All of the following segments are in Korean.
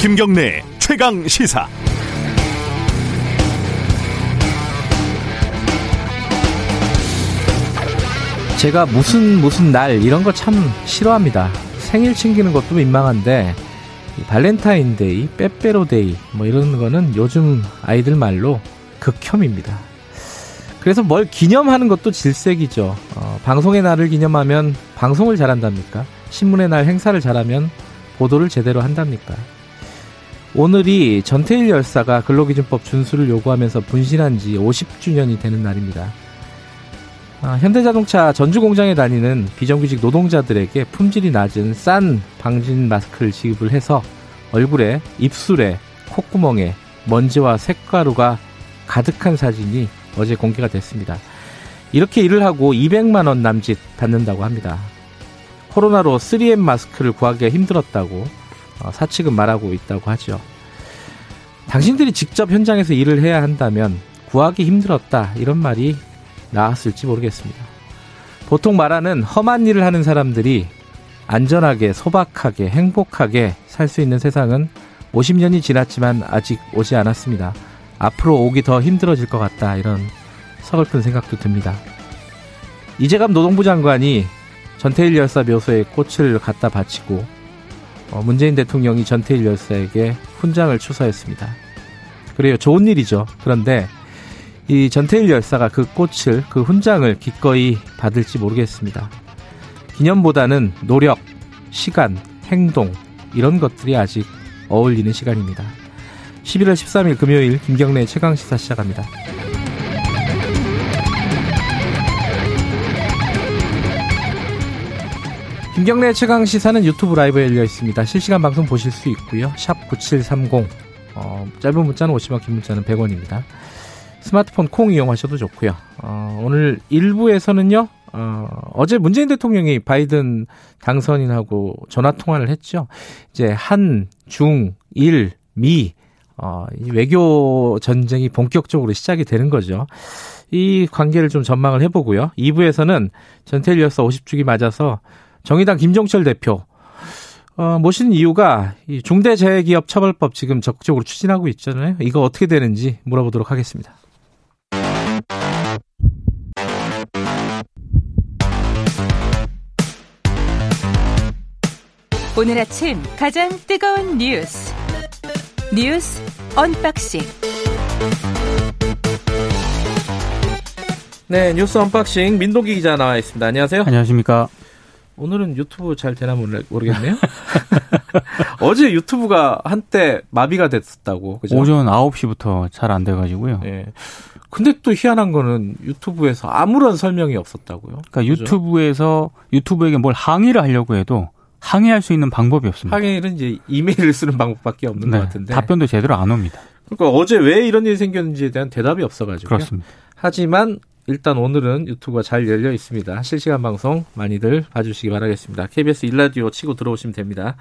김경래 최강 시사. 제가 무슨 무슨 날 이런 거 참 싫어합니다. 생일 챙기는 것도 민망한데 발렌타인데이, 빼빼로데이 뭐 이런 거는 요즘 아이들 말로 극혐입니다. 그래서 뭘 기념하는 것도 질색이죠. 어, 방송의 날을 기념하면 방송을 잘한답니까? 신문의 날 행사를 잘하면 보도를 제대로 한답니까? 오늘이 전태일 열사가 근로기준법 준수를 요구하면서 분신한 지 50주년이 되는 날입니다. 아, 현대자동차 전주공장에 다니는 비정규직 노동자들에게 품질이 낮은 싼 방진 마스크를 지급을 해서 얼굴에, 입술에, 콧구멍에 먼지와 색가루가 가득한 사진이 어제 공개가 됐습니다. 이렇게 일을 하고 200만 원 남짓 받는다고 합니다. 코로나로 3M 마스크를 구하기가 힘들었다고 어, 사측은 말하고 있다고 하죠. 당신들이 직접 현장에서 일을 해야 한다면 구하기 힘들었다 이런 말이 나왔을지 모르겠습니다. 보통 말하는 험한 일을 하는 사람들이 안전하게, 소박하게, 행복하게 살 수 있는 세상은 50년이 지났지만 아직 오지 않았습니다. 앞으로 오기 더 힘들어질 것 같다. 이런 서글픈 생각도 듭니다. 이재갑 노동부 장관이 전태일 열사 묘소에 꽃을 갖다 바치고 어, 문재인 대통령이 전태일 열사에게 훈장을 추서했습니다. 그래요. 좋은 일이죠. 그런데 이 전태일 열사가 그 꽃을, 그 훈장을 기꺼이 받을지 모르겠습니다. 기념보다는 노력, 시간, 행동, 이런 것들이 아직 어울리는 시간입니다. 11월 13일 금요일 김경래 최강시사 시작합니다. 김경래 최강 시사는 유튜브 라이브에 열려 있습니다. 실시간 방송 보실 수 있고요. 샵 9730. 어, 짧은 문자는 50원, 긴 문자는 100원입니다. 스마트폰 콩 이용하셔도 좋고요. 어, 오늘 1부에서는요. 어, 어제 문재인 대통령이 바이든 당선인하고 전화 통화를 했죠. 이제 한, 중, 일, 미, 어, 이 외교 전쟁이 본격적으로 시작이 되는 거죠. 이 관계를 좀 전망을 해보고요. 2부에서는 전태일 여사 50주기 맞아서 정의당 김종철 대표, 어, 모시는 이유가 이 중대재해기업 처벌법 지금 적극적으로 추진하고 있잖아요. 이거 어떻게 되는지 물어보도록 하겠습니다. 오늘 아침 가장 뜨거운 뉴스 뉴스 언박싱 네 뉴스 unboxing 민동기 기자 나와 있습니다. 안녕하세요. 안녕하십니까. 오늘은 유튜브 잘 되나 모르겠네요. 어제 유튜브가 한때 마비가 됐었다고. 그죠? 오전 9시부터 잘 안 돼가지고요. 네. 근데 또 희한한 거는 유튜브에서 아무런 설명이 없었다고요. 그러니까 그죠? 유튜브에서 유튜브에게 뭘 항의를 하려고 해도 항의할 수 있는 방법이 없습니다. 항의는 이제 이메일을 쓰는 방법밖에 없는 네, 것 같은데 답변도 제대로 안 옵니다. 그러니까 어제 왜 이런 일이 생겼는지에 대한 대답이 없어가지고 그렇습니다. 하지만 일단 오늘은 유튜브가 잘 열려 있습니다. 실시간 방송 많이들 봐주시기 바라겠습니다. KBS 일라디오 치고 들어오시면 됩니다.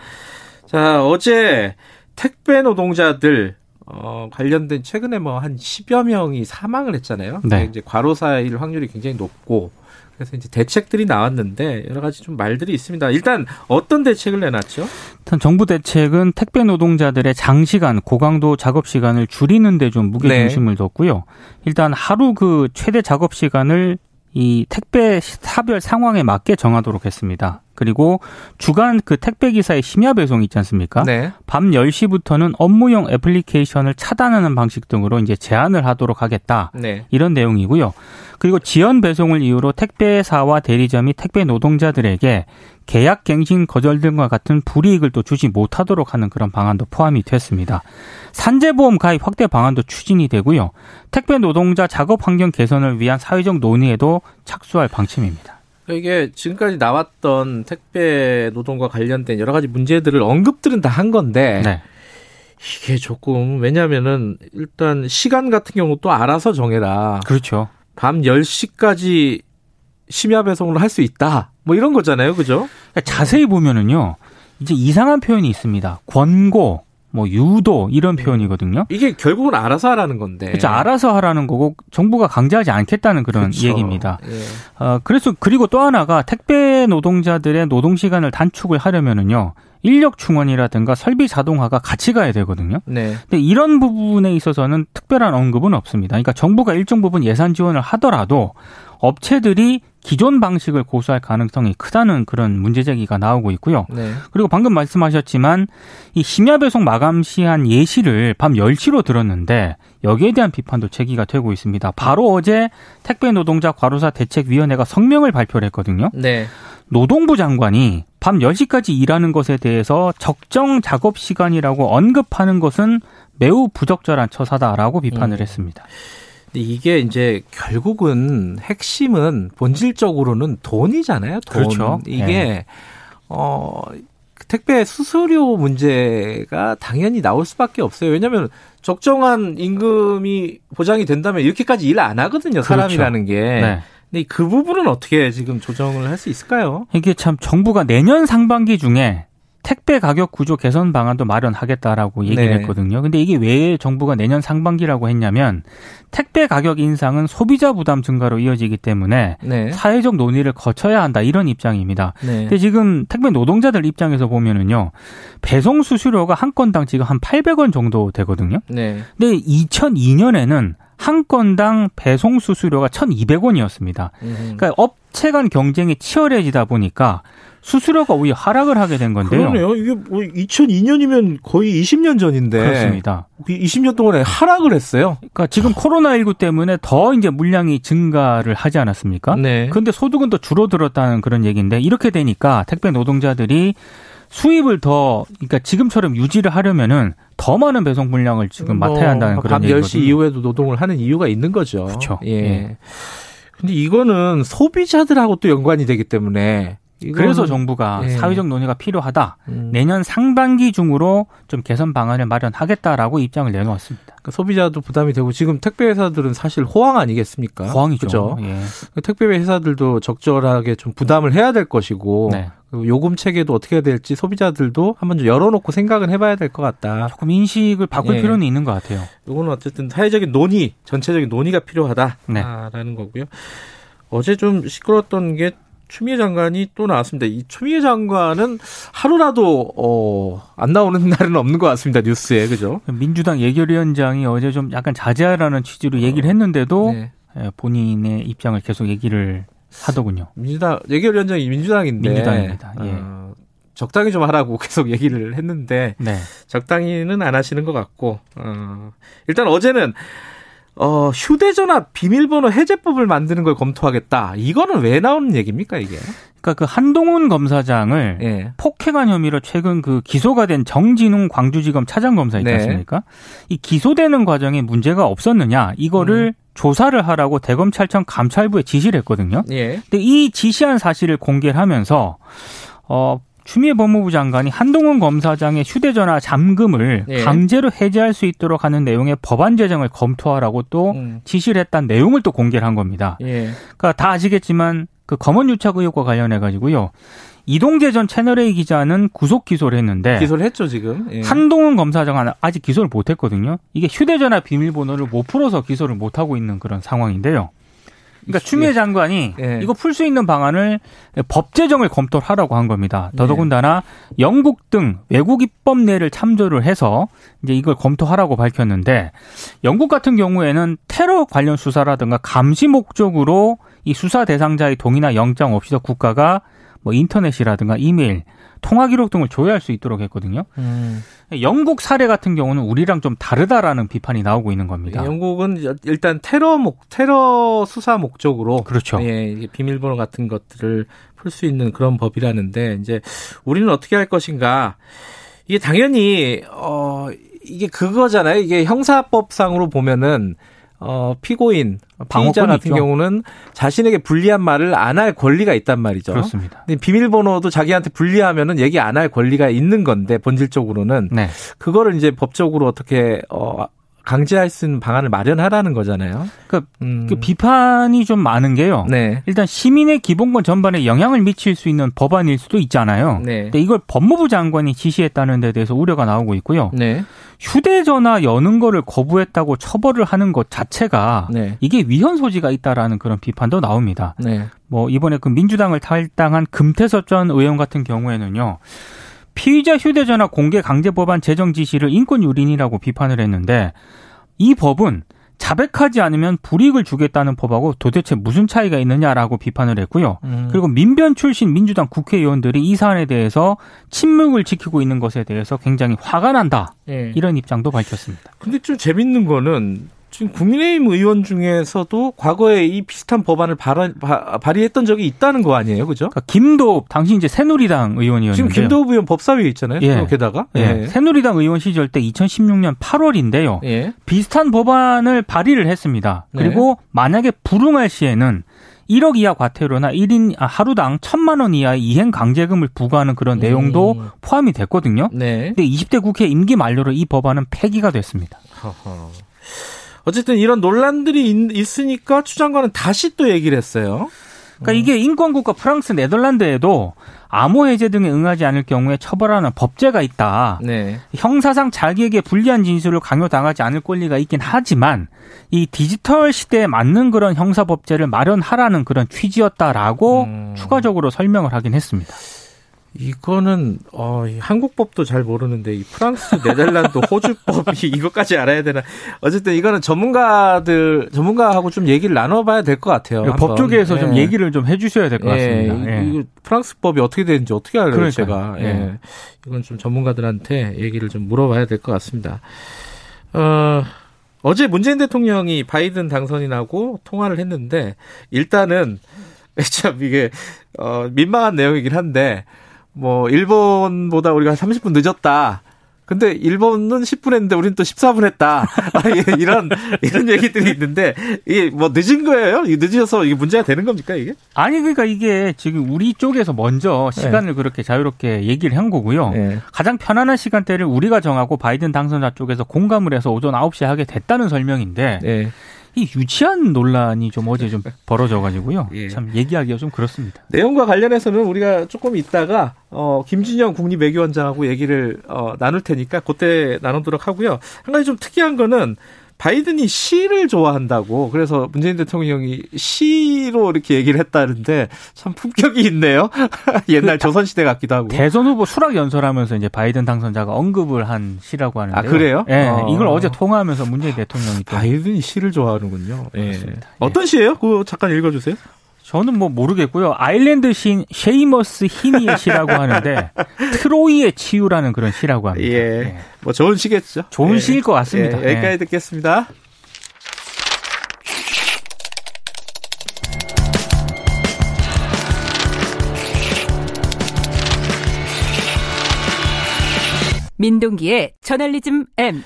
자 어제 택배 노동자들 어, 관련된 최근에 뭐 한 10여 명이 사망을 했잖아요. 네. 이제 과로사일 확률이 굉장히 높고 그래서 이제 대책들이 나왔는데 여러 가지 좀 말들이 있습니다. 일단 어떤 대책을 내놨죠? 일단 정부 대책은 택배 노동자들의 장시간 고강도 작업 시간을 줄이는 데 좀 무게 중심을 네. 뒀고요. 일단 하루 그 최대 작업 시간을 이 택배 사별 상황에 맞게 정하도록 했습니다. 그리고 주간 그 택배 기사의 심야 배송 있지 않습니까? 네. 밤 10시부터는 업무용 애플리케이션을 차단하는 방식 등으로 이제 제한을 하도록 하겠다. 네. 이런 내용이고요. 그리고 지연 배송을 이유로 택배사와 대리점이 택배 노동자들에게 계약 갱신 거절 등과 같은 불이익을 또 주지 못하도록 하는 그런 방안도 포함이 됐습니다. 산재보험 가입 확대 방안도 추진이 되고요. 택배 노동자 작업 환경 개선을 위한 사회적 논의에도 착수할 방침입니다. 이게 지금까지 나왔던 택배 노동과 관련된 여러 가지 문제들을 언급들은 다 한 건데 네. 이게 조금 왜냐면은 일단 시간 같은 경우 또 알아서 정해라. 그렇죠. 밤 10시까지 심야 배송을 할 수 있다. 뭐 이런 거잖아요. 그죠? 그러니까 자세히 보면은요. 이제 이상한 표현이 있습니다. 권고, 뭐 유도 이런 표현이거든요. 이게 결국은 알아서 하라는 건데. 그렇죠. 알아서 하라는 거고 정부가 강제하지 않겠다는 그런 그렇죠. 얘기입니다. 예. 어, 그래서 그리고 또 하나가 택배 노동자들의 노동 시간을 단축을 하려면은요. 인력 충원이라든가 설비 자동화가 같이 가야 되거든요. 네. 근데 이런 부분에 있어서는 특별한 언급은 없습니다. 그러니까 정부가 일정 부분 예산 지원을 하더라도 업체들이 기존 방식을 고수할 가능성이 크다는 그런 문제 제기가 나오고 있고요. 네. 그리고 방금 말씀하셨지만 이 심야 배송 마감 시한 예시를 밤 10시로 들었는데 여기에 대한 비판도 제기가 되고 있습니다. 바로 어제 택배 노동자 과로사 대책위원회가 성명을 발표를 했거든요. 네. 노동부 장관이 밤 10시까지 일하는 것에 대해서 적정 작업 시간이라고 언급하는 것은 매우 부적절한 처사다라고 비판을 음. 했습니다. 이게 이제 결국은 핵심은 본질적으로는 돈이잖아요. 돈. 그렇죠. 이게 네. 어 택배 수수료 문제가 당연히 나올 수밖에 없어요. 왜냐하면 적정한 임금이 보장이 된다면 이렇게까지 일 안 하거든요. 사람이라는 게. 네. 근데 그 부분은 어떻게 지금 조정을 할 수 있을까요? 이게 참 정부가 내년 상반기 중에 택배 가격 구조 개선 방안도 마련하겠다라고 얘기를 네. 했거든요. 근데 이게 왜 정부가 내년 상반기라고 했냐면 택배 가격 인상은 소비자 부담 증가로 이어지기 때문에 네. 사회적 논의를 거쳐야 한다 이런 입장입니다. 네. 근데 지금 택배 노동자들 입장에서 보면은요. 배송 수수료가 한 건당 지금 한 800원 정도 되거든요. 네. 근데 2002년에는 한 건당 배송 수수료가 1,200원이었습니다. 음. 그러니까 업체 간 경쟁이 치열해지다 보니까 수수료가 오히려 하락을 하게 된 건데요. 그러네요. 이게 뭐 2002년이면 거의 20년 전인데. 그렇습니다. 20년 동안에 하락을 했어요. 그러니까 지금 코로나19 때문에 더 이제 물량이 증가를 하지 않았습니까? 네. 그런데 소득은 더 줄어들었다는 그런 얘기인데 이렇게 되니까 택배 노동자들이 수입을 더 그러니까 지금처럼 유지를 하려면은 더 많은 배송 물량을 지금 맡아야 한다는 그런 뭐밤 얘기거든요. 10시 이후에도 노동을 하는 이유가 있는 거죠. 그렇죠. 예. 예. 근데 이거는 소비자들하고 또 연관이 되기 때문에 그래서 정부가 예. 사회적 논의가 필요하다. 음, 내년 상반기 중으로 좀 개선 방안을 마련하겠다라고 입장을 내놓았습니다. 그러니까 소비자도 부담이 되고 지금 택배 회사들은 사실 호황 아니겠습니까? 호황이죠. 예. 택배 회사들도 적절하게 좀 부담을 해야 될 것이고 네. 그리고 요금 체계도 어떻게 해야 될지 소비자들도 한번 좀 열어놓고 생각은 해봐야 될 것 같다. 조금 인식을 바꿀 예. 필요는 있는 것 같아요. 이거는 어쨌든 사회적인 논의, 전체적인 논의가 네. 필요하다라는 거고요. 어제 좀 시끄러웠던 게 추미애 장관이 또 나왔습니다. 이 추미애 장관은 하루라도 어, 안 나오는 날은 없는 것 같습니다. 뉴스에 그죠? 민주당 예결위원장이 어제 좀 약간 자제하라는 취지로 얘기를 했는데도 네. 예, 본인의 입장을 계속 얘기를 하더군요. 민주당 예결위원장이 민주당인데 민주당입니다. 예. 어, 적당히 좀 하라고 계속 얘기를 했는데 네. 적당히는 안 하시는 것 같고 어, 일단 어제는 어, 휴대전화 비밀번호 해제법을 만드는 걸 검토하겠다. 이거는 왜 나오는 얘기입니까 이게? 그러니까 그 한동훈 검사장을 예. 폭행한 혐의로 최근 그 기소가 된 정진웅 광주지검 차장검사 있지 네. 않습니까? 이 기소되는 과정에 문제가 없었느냐 이거를 음. 조사를 하라고 대검찰청 감찰부에 지시를 했거든요. 예. 근데 이 지시한 사실을 공개를 하면서 어 추미애 법무부 장관이 한동훈 검사장의 휴대전화 잠금을 예. 강제로 해제할 수 있도록 하는 내용의 법안 제정을 검토하라고 또 음. 지시를 했다는 내용을 또 공개를 한 겁니다. 예. 그러니까 다 아시겠지만 그 검언 유착 의혹과 관련해 가지고요. 이동재 전 채널A 기자는 구속 기소를 했는데 기소를 했죠 지금. 예. 한동훈 검사장은 아직 기소를 못 했거든요. 이게 휴대전화 비밀번호를 못 풀어서 기소를 못 하고 있는 그런 상황인데요. 그러니까 추미애 장관이 예. 이거 풀 수 있는 방안을 법 제정을 검토를 하라고 한 겁니다. 더더군다나 영국 등 외국 입법 내를 참조를 해서 이제 이걸 검토하라고 밝혔는데 영국 같은 경우에는 테러 관련 수사라든가 감시 목적으로 이 수사 대상자의 동의나 영장 없이도 국가가 뭐 인터넷이라든가 이메일, 통화 기록 등을 조회할 수 있도록 했거든요. 음. 영국 사례 같은 경우는 우리랑 좀 다르다라는 비판이 나오고 있는 겁니다. 영국은 일단 테러 목 테러 수사 목적으로 그렇죠. 예, 비밀번호 같은 것들을 풀 수 있는 그런 법이라는데 이제 우리는 어떻게 할 것인가? 이게 당연히 어 이게 그거잖아요. 이게 형사법상으로 보면은 어 피고인 피의자 방어권이 같은 있죠. 경우는 자신에게 불리한 말을 안 할 권리가 있단 말이죠. 그렇습니다. 근데 비밀번호도 자기한테 불리하면은 얘기 안 할 권리가 있는 건데 본질적으로는 네. 그거를 이제 법적으로 어떻게 어 강제할 수 있는 방안을 마련하라는 거잖아요. 그러니까 음. 그 비판이 좀 많은 게요. 네. 일단 시민의 기본권 전반에 영향을 미칠 수 있는 법안일 수도 있잖아요. 네. 근데 이걸 법무부 장관이 지시했다는 데 대해서 우려가 나오고 있고요. 네. 휴대전화 여는 거를 거부했다고 처벌을 하는 것 자체가 네. 이게 위헌 소지가 있다라는 그런 비판도 나옵니다. 네. 뭐 이번에 그 민주당을 탈당한 금태섭 전 의원 같은 경우에는요. 피의자 휴대전화 공개 강제 법안 제정 지시를 인권 유린이라고 비판을 했는데 이 법은 자백하지 않으면 불이익을 주겠다는 법하고 도대체 무슨 차이가 있느냐라고 비판을 했고요. 음. 그리고 민변 출신 민주당 국회의원들이 이 사안에 대해서 침묵을 지키고 있는 것에 대해서 굉장히 화가 난다. 네. 이런 입장도 밝혔습니다. 근데 좀 재밌는 거는 지금 국민의힘 의원 중에서도 과거에 이 비슷한 법안을 발언, 바, 발의했던 적이 있다는 거 아니에요, 그죠? 그러니까 김도읍 당시 이제 새누리당 의원이었는데 지금 김도읍 의원 법사위에 있잖아요. 예. 게다가 예. 예. 새누리당 의원 시절 때 2016년 8월인데요. 예. 비슷한 법안을 발의를 했습니다. 네. 그리고 네. 만약에 불응할 시에는 1억 이하 과태료나 1인 아, 하루당 1천만 원 이하의 이행 강제금을 부과하는 그런 내용도 음. 포함이 됐거든요. 네. 근데 20대 국회 임기 만료로 이 법안은 폐기가 됐습니다. 허허. 어쨌든 이런 논란들이 있, 으니까 추 장관은 다시 또 얘기를 했어요. 그러니까 음. 이게 인권국가 프랑스, 네덜란드에도 암호 해제 등에 응하지 않을 경우에 처벌하는 법제가 있다. 네. 형사상 자기에게 불리한 진술을 강요당하지 않을 권리가 있긴 하지만 이 디지털 시대에 맞는 그런 형사 법제를 마련하라는 그런 취지였다라고 음. 추가적으로 설명을 하긴 했습니다. 이거는 어, 한국법도 잘 모르는데 이 프랑스, 네덜란드, 호주법이 이것까지 알아야 되나? 어쨌든 이거는 전문가들 전문가하고 좀 얘기를 나눠봐야 될 것 같아요. 법 쪽에서 예. 좀 얘기를 좀 해주셔야 될것 예. 같습니다. 예. 이, 프랑스 법이 어떻게 되는지 어떻게 알아요, 그러니까요. 제가? 예. 예. 이건 좀 전문가들한테 얘기를 좀 물어봐야 될 것 같습니다. 어. 어제 문재인 대통령이 바이든 당선이 나고 통화를 했는데 일단은 참 이게 어 민망한 내용이긴 한데 뭐 일본보다 우리가 30분 늦었다. 근데 일본은 10분 했는데 우리는 또 14분 했다. 이런 이런 얘기들이 있는데 이게 뭐 늦은 거예요? 늦어서 이게 문제가 되는 겁니까 이게? 아니 그러니까 이게 지금 우리 쪽에서 먼저 시간을 네. 그렇게 자유롭게 얘기를 한 거고요. 네. 가장 편안한 시간대를 우리가 정하고 바이든 당선자 쪽에서 공감을 해서 오전 9시에 하게 됐다는 설명인데 네. 이 유치한 논란이 좀 어제 좀 벌어져가지고요. 예. 참 얘기하기가 좀 그렇습니다. 내용과 관련해서는 우리가 조금 있다가 어, 김진영 국립외교원장하고 얘기를 어, 나눌 테니까 그때 나누도록 하고요. 한 가지 좀 특이한 거는 바이든이 시를 좋아한다고 그래서 문재인 대통령이 시로 이렇게 얘기를 했다는데 참 품격이 있네요. 옛날 그 조선 시대 같기도 하고. 대선 후보 수락 연설하면서 이제 바이든 당선자가 언급을 한 시라고 하는데. 아 그래요? 예. 네, 어. 이걸 어제 통화하면서 문재인 대통령이 바이든이 시를 좋아하는군요 예. 그렇습니다. 어떤 시예요? 그거 잠깐 읽어주세요. 저는 뭐 모르겠고요. 아일랜드 시인 셰이머스 히니의 시라고 하는데 트로이의 치유라는 그런 시라고 합니다. 예. 예. 뭐 좋은 시겠죠. 좋은 예. 시일 것 같습니다. 예. 여기까지 예. 듣겠습니다. 민동기의 저널리즘 M.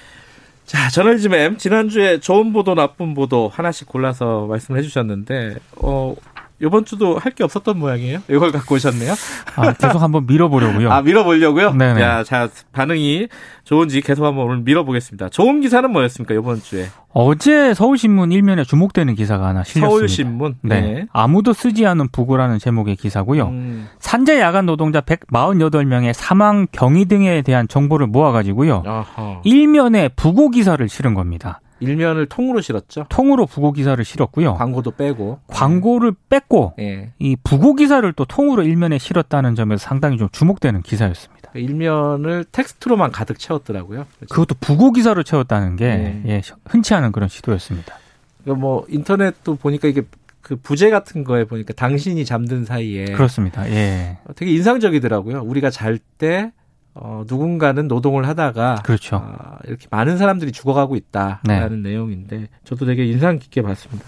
자, 저널리즘 M. 지난주에 좋은 보도, 나쁜 보도 하나씩 골라서 말씀을 해주셨는데, 어, 이번 주도 할 게 없었던 모양이에요. 이걸 갖고 오셨네요. 아, 계속 한번 밀어보려고요. 아, 밀어보려고요? 네. 야, 자, 반응이 좋은지 계속 한번 오늘 밀어보겠습니다. 좋은 기사는 뭐였습니까, 이번 주에? 어제 서울신문 일면에 주목되는 기사가 하나 실렸습니다. 서울신문? 네. 네. 아무도 쓰지 않은 부고라는 제목의 기사고요. 음. 산재 야간 노동자 148명의 사망 경위 등에 대한 정보를 모아가지고요. 아하. 일면에 부고 기사를 실은 겁니다. 일면을 통으로 실었죠. 통으로 부고 기사를 실었고요. 광고도 빼고. 광고를 뺐고 네. 이 부고 기사를 또 통으로 일면에 실었다는 점에서 상당히 좀 주목되는 기사였습니다. 일면을 텍스트로만 가득 채웠더라고요. 그렇죠? 그것도 부고 기사로 채웠다는 게 네. 예, 흔치 않은 그런 시도였습니다. 그러니까 뭐 인터넷도 보니까 이게 그 부재 같은 거에 보니까 당신이 잠든 사이에 그렇습니다. 예. 되게 인상적이더라고요. 우리가 잘 때 어, 누군가는 노동을 하다가 그렇죠. 어, 이렇게 많은 사람들이 죽어가고 있다라는 네. 내용인데 저도 되게 인상 깊게 봤습니다.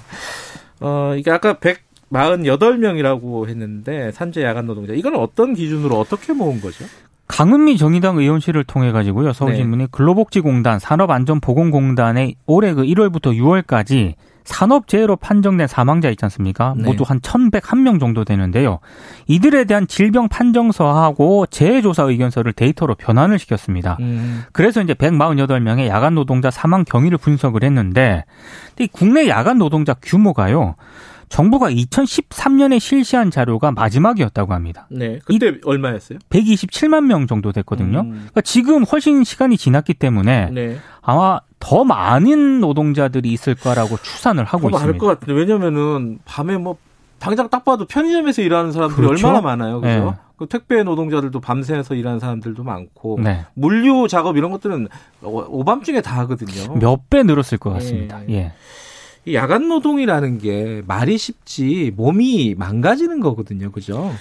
어, 이게 아까 148명이라고 했는데 산재 야간 노동자 이건 어떤 기준으로 어떻게 모은 거죠? 강은미 정의당 의원실을 통해 가지고요. 서울신문이 네. 근로복지공단 산업안전보건공단에 올해 그 1월부터 6월까지 산업재해로 판정된 사망자 있지 않습니까? 네. 모두 한 1,101명 정도 되는데요. 이들에 대한 질병 판정서하고 재해조사 의견서를 데이터로 변환을 시켰습니다. 음. 그래서 이제 148명의 야간 노동자 사망 경위를 분석을 했는데 국내 야간 노동자 규모가요. 정부가 2013년에 실시한 자료가 마지막이었다고 합니다. 네. 그때 얼마였어요? 127만 명 정도 됐거든요. 음. 그러니까 지금 훨씬 시간이 지났기 때문에 네. 아마 더 많은 노동자들이 있을 거라고 추산을 하고 있습니다. 많을 것 같은데 왜냐면은 밤에 뭐 당장 딱 봐도 편의점에서 일하는 사람들이 그렇죠? 얼마나 많아요. 그죠? 네. 그 택배 노동자들도 밤새서 일하는 사람들도 많고 네. 물류 작업 이런 것들은 오밤중에 다 하거든요. 몇 배 늘었을 것 같습니다. 예. 예. 이 야간 노동이라는 게 말이 쉽지 몸이 망가지는 거거든요. 그죠?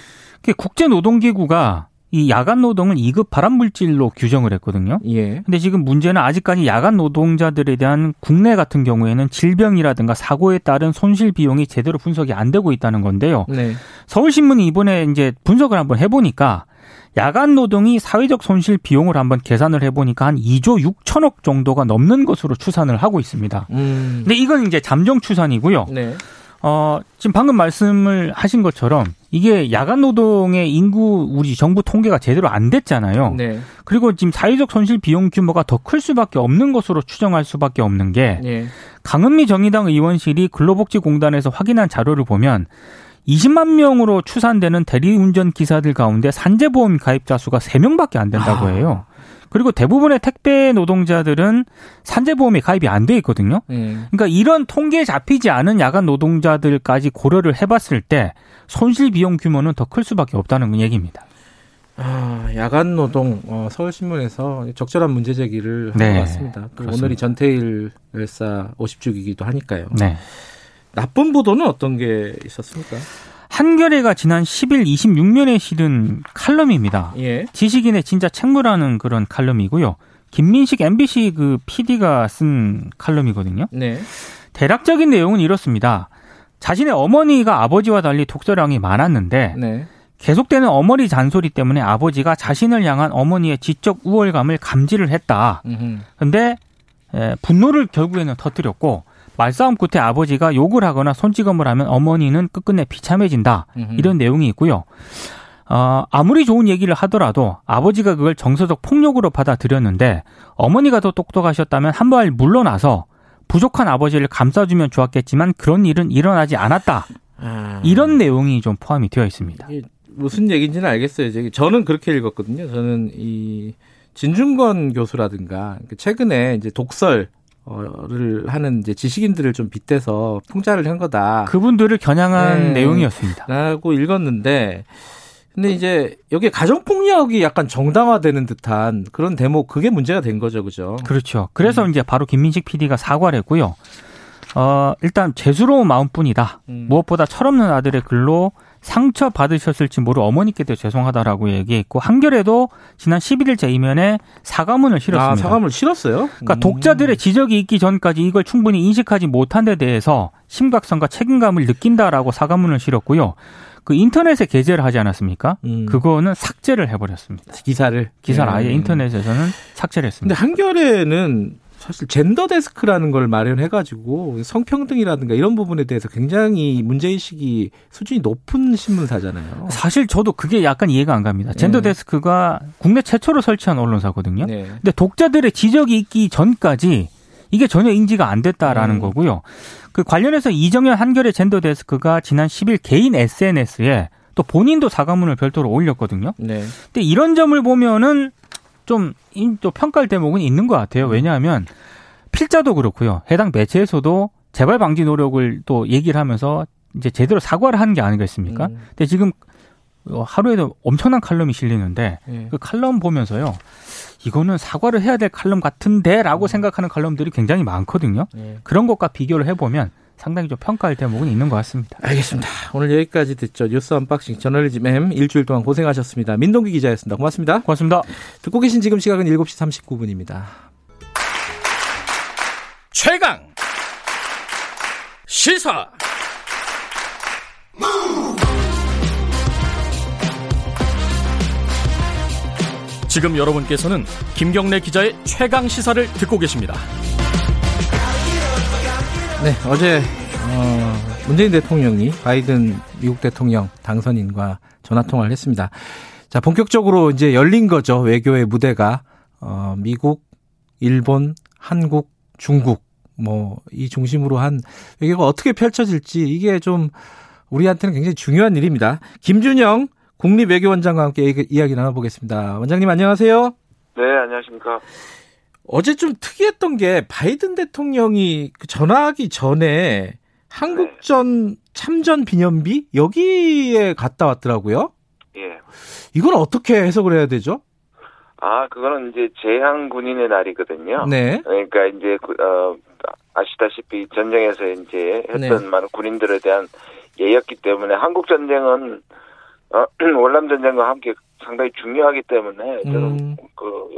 국제 노동 기구가 이 야간 노동을 2급 발암 물질로 규정을 했거든요. 예. 근데 지금 문제는 아직까지 야간 노동자들에 대한 국내 같은 경우에는 질병이라든가 사고에 따른 손실 비용이 제대로 분석이 안 되고 있다는 건데요. 네. 서울신문이 이번에 이제 분석을 한번 해보니까 야간 노동이 사회적 손실 비용을 한번 계산을 해보니까 한 2조 6천억 정도가 넘는 것으로 추산을 하고 있습니다. 음. 근데 이건 이제 잠정 추산이고요. 네. 어, 지금 방금 말씀을 하신 것처럼 이게 야간 노동의 인구 우리 정부 통계가 제대로 안 됐잖아요. 네. 그리고 지금 사회적 손실 비용 규모가 더 클 수밖에 없는 것으로 추정할 수밖에 없는 게 네. 강은미 정의당 의원실이 근로복지공단에서 확인한 자료를 보면 20만 명으로 추산되는 대리운전 기사들 가운데 산재보험 가입자 수가 3명밖에 안 된다고 아. 해요. 그리고 대부분의 택배 노동자들은 산재보험에 가입이 안 돼 있거든요. 음. 그러니까 이런 통계에 잡히지 않은 야간 노동자들까지 고려를 해봤을 때 손실 비용 규모는 더 클 수밖에 없다는 얘기입니다. 아, 야간 노동 어, 서울신문에서 적절한 문제 제기를 네, 한것 같습니다. 오늘이 전태일 열사 50주기이기도 하니까요. 네. 나쁜 보도는 어떤 게 있었습니까? 한겨레가 지난 10일 26년에 실은 칼럼입니다. 예. 지식인의 진짜 책무라는 그런 칼럼이고요. 김민식 MBC 그 PD가 쓴 칼럼이거든요. 네. 대략적인 내용은 이렇습니다. 자신의 어머니가 아버지와 달리 독서량이 많았는데 네. 계속되는 어머니 잔소리 때문에 아버지가 자신을 향한 어머니의 지적 우월감을 감지를 했다. 그런데 분노를 결국에는 터뜨렸고 말싸움 끝에 아버지가 욕을 하거나 손찌검을 하면 어머니는 끝끝내 비참해진다. 음흠. 이런 내용이 있고요. 어, 아무리 좋은 얘기를 하더라도 아버지가 그걸 정서적 폭력으로 받아들였는데 어머니가 더 똑똑하셨다면 한 발 물러나서 부족한 아버지를 감싸주면 좋았겠지만 그런 일은 일어나지 않았다. 아... 이런 내용이 좀 포함이 되어 있습니다. 무슨 얘기인지는 알겠어요. 저는 그렇게 읽었거든요. 저는 이 진중권 교수라든가 최근에 이제 독설 를 하는 이제 지식인들을 좀 빗대서 풍자를 한 거다. 그분들을 겨냥한 네, 내용이었습니다. 라고 읽었는데 근데 이제 여기 가정 폭력이 약간 정당화되는 듯한 그런 대목 그게 문제가 된 거죠, 그죠? 그렇죠. 그래서 음. 이제 바로 김민식 PD가 사과를 했고요. 어, 일단 재수로운 마음뿐이다. 음. 무엇보다 철없는 아들의 글로 상처 받으셨을지 모를 어머니께도 죄송하다라고 얘기했고 한겨레도 지난 11일째 이면에 사과문을 실었습니다. 아, 사과문을 실었어요? 그러니까 음. 독자들의 지적이 있기 전까지 이걸 충분히 인식하지 못한 데 대해서 심각성과 책임감을 느낀다라고 사과문을 실었고요. 그 인터넷에 게재를 하지 않았습니까? 음. 그거는 삭제를 해버렸습니다. 기사를 기사를 아예 음. 인터넷에서는 삭제를 했습니다. 근데 한겨레는 사실 젠더 데스크라는 걸 마련해가지고 성평등이라든가 이런 부분에 대해서 굉장히 문제의식이 수준이 높은 신문사잖아요. 사실 저도 그게 약간 이해가 안 갑니다. 젠더 네. 데스크가 국내 최초로 설치한 언론사거든요. 네. 근데 독자들의 지적이 있기 전까지 이게 전혀 인지가 안 됐다라는 음. 거고요. 그 관련해서 이정현 한겨레 젠더 데스크가 지난 10일 개인 SNS에 또 본인도 사과문을 별도로 올렸거든요. 네. 근데 이런 점을 보면은 좀 또 평가할 대목은 있는 것 같아요. 왜냐하면 필자도 그렇고요. 해당 매체에서도 재발 방지 노력을 또 얘기를 하면서 이제 제대로 사과를 하는 게 아니겠습니까? 음. 근데 지금 하루에도 엄청난 칼럼이 실리는데 예. 그 칼럼 보면서요. 이거는 사과를 해야 될 칼럼 같은데라고 음. 생각하는 칼럼들이 굉장히 많거든요. 예. 그런 것과 비교를 해보면 상당히 좀 평가할 대목은 있는 것 같습니다. 알겠습니다. 오늘 여기까지 듣죠. 뉴스 unboxing 저널리즘 M 일주일 동안 고생하셨습니다. 민동기 기자였습니다. 고맙습니다. 고맙습니다. 듣고 계신 지금 시각은 7시 39분입니다. 최강 시사 지금 여러분께서는 김경래 기자의 최강 시사를 듣고 계십니다. 네, 어제 어, 문재인 대통령이 바이든 미국 대통령 당선인과 전화 통화를 했습니다. 자, 본격적으로 이제 열린 거죠. 외교의 무대가 어, 미국, 일본, 한국, 중국 뭐 이 중심으로 한 외교가 어떻게 펼쳐질지 이게 좀 우리한테는 굉장히 중요한 일입니다. 김준영 국립외교원장과 함께 이야기 나눠보겠습니다. 원장님 안녕하세요. 네, 안녕하십니까. 어제 좀 특이했던 게 바이든 대통령이 그 전화하기 전에 한국전 네. 참전 기념비 여기에 갔다 왔더라고요. 예, 이건 어떻게 해석을 해야 되죠? 아, 그거는 이제 재향 군인의 날이거든요. 네. 그러니까 이제 어 아시다시피 전쟁에서 이제 했던 네. 많은 군인들에 대한 예였기 때문에 한국 전쟁은 어, 월남 전쟁과 함께 상당히 중요하기 때문에 저는 음. 그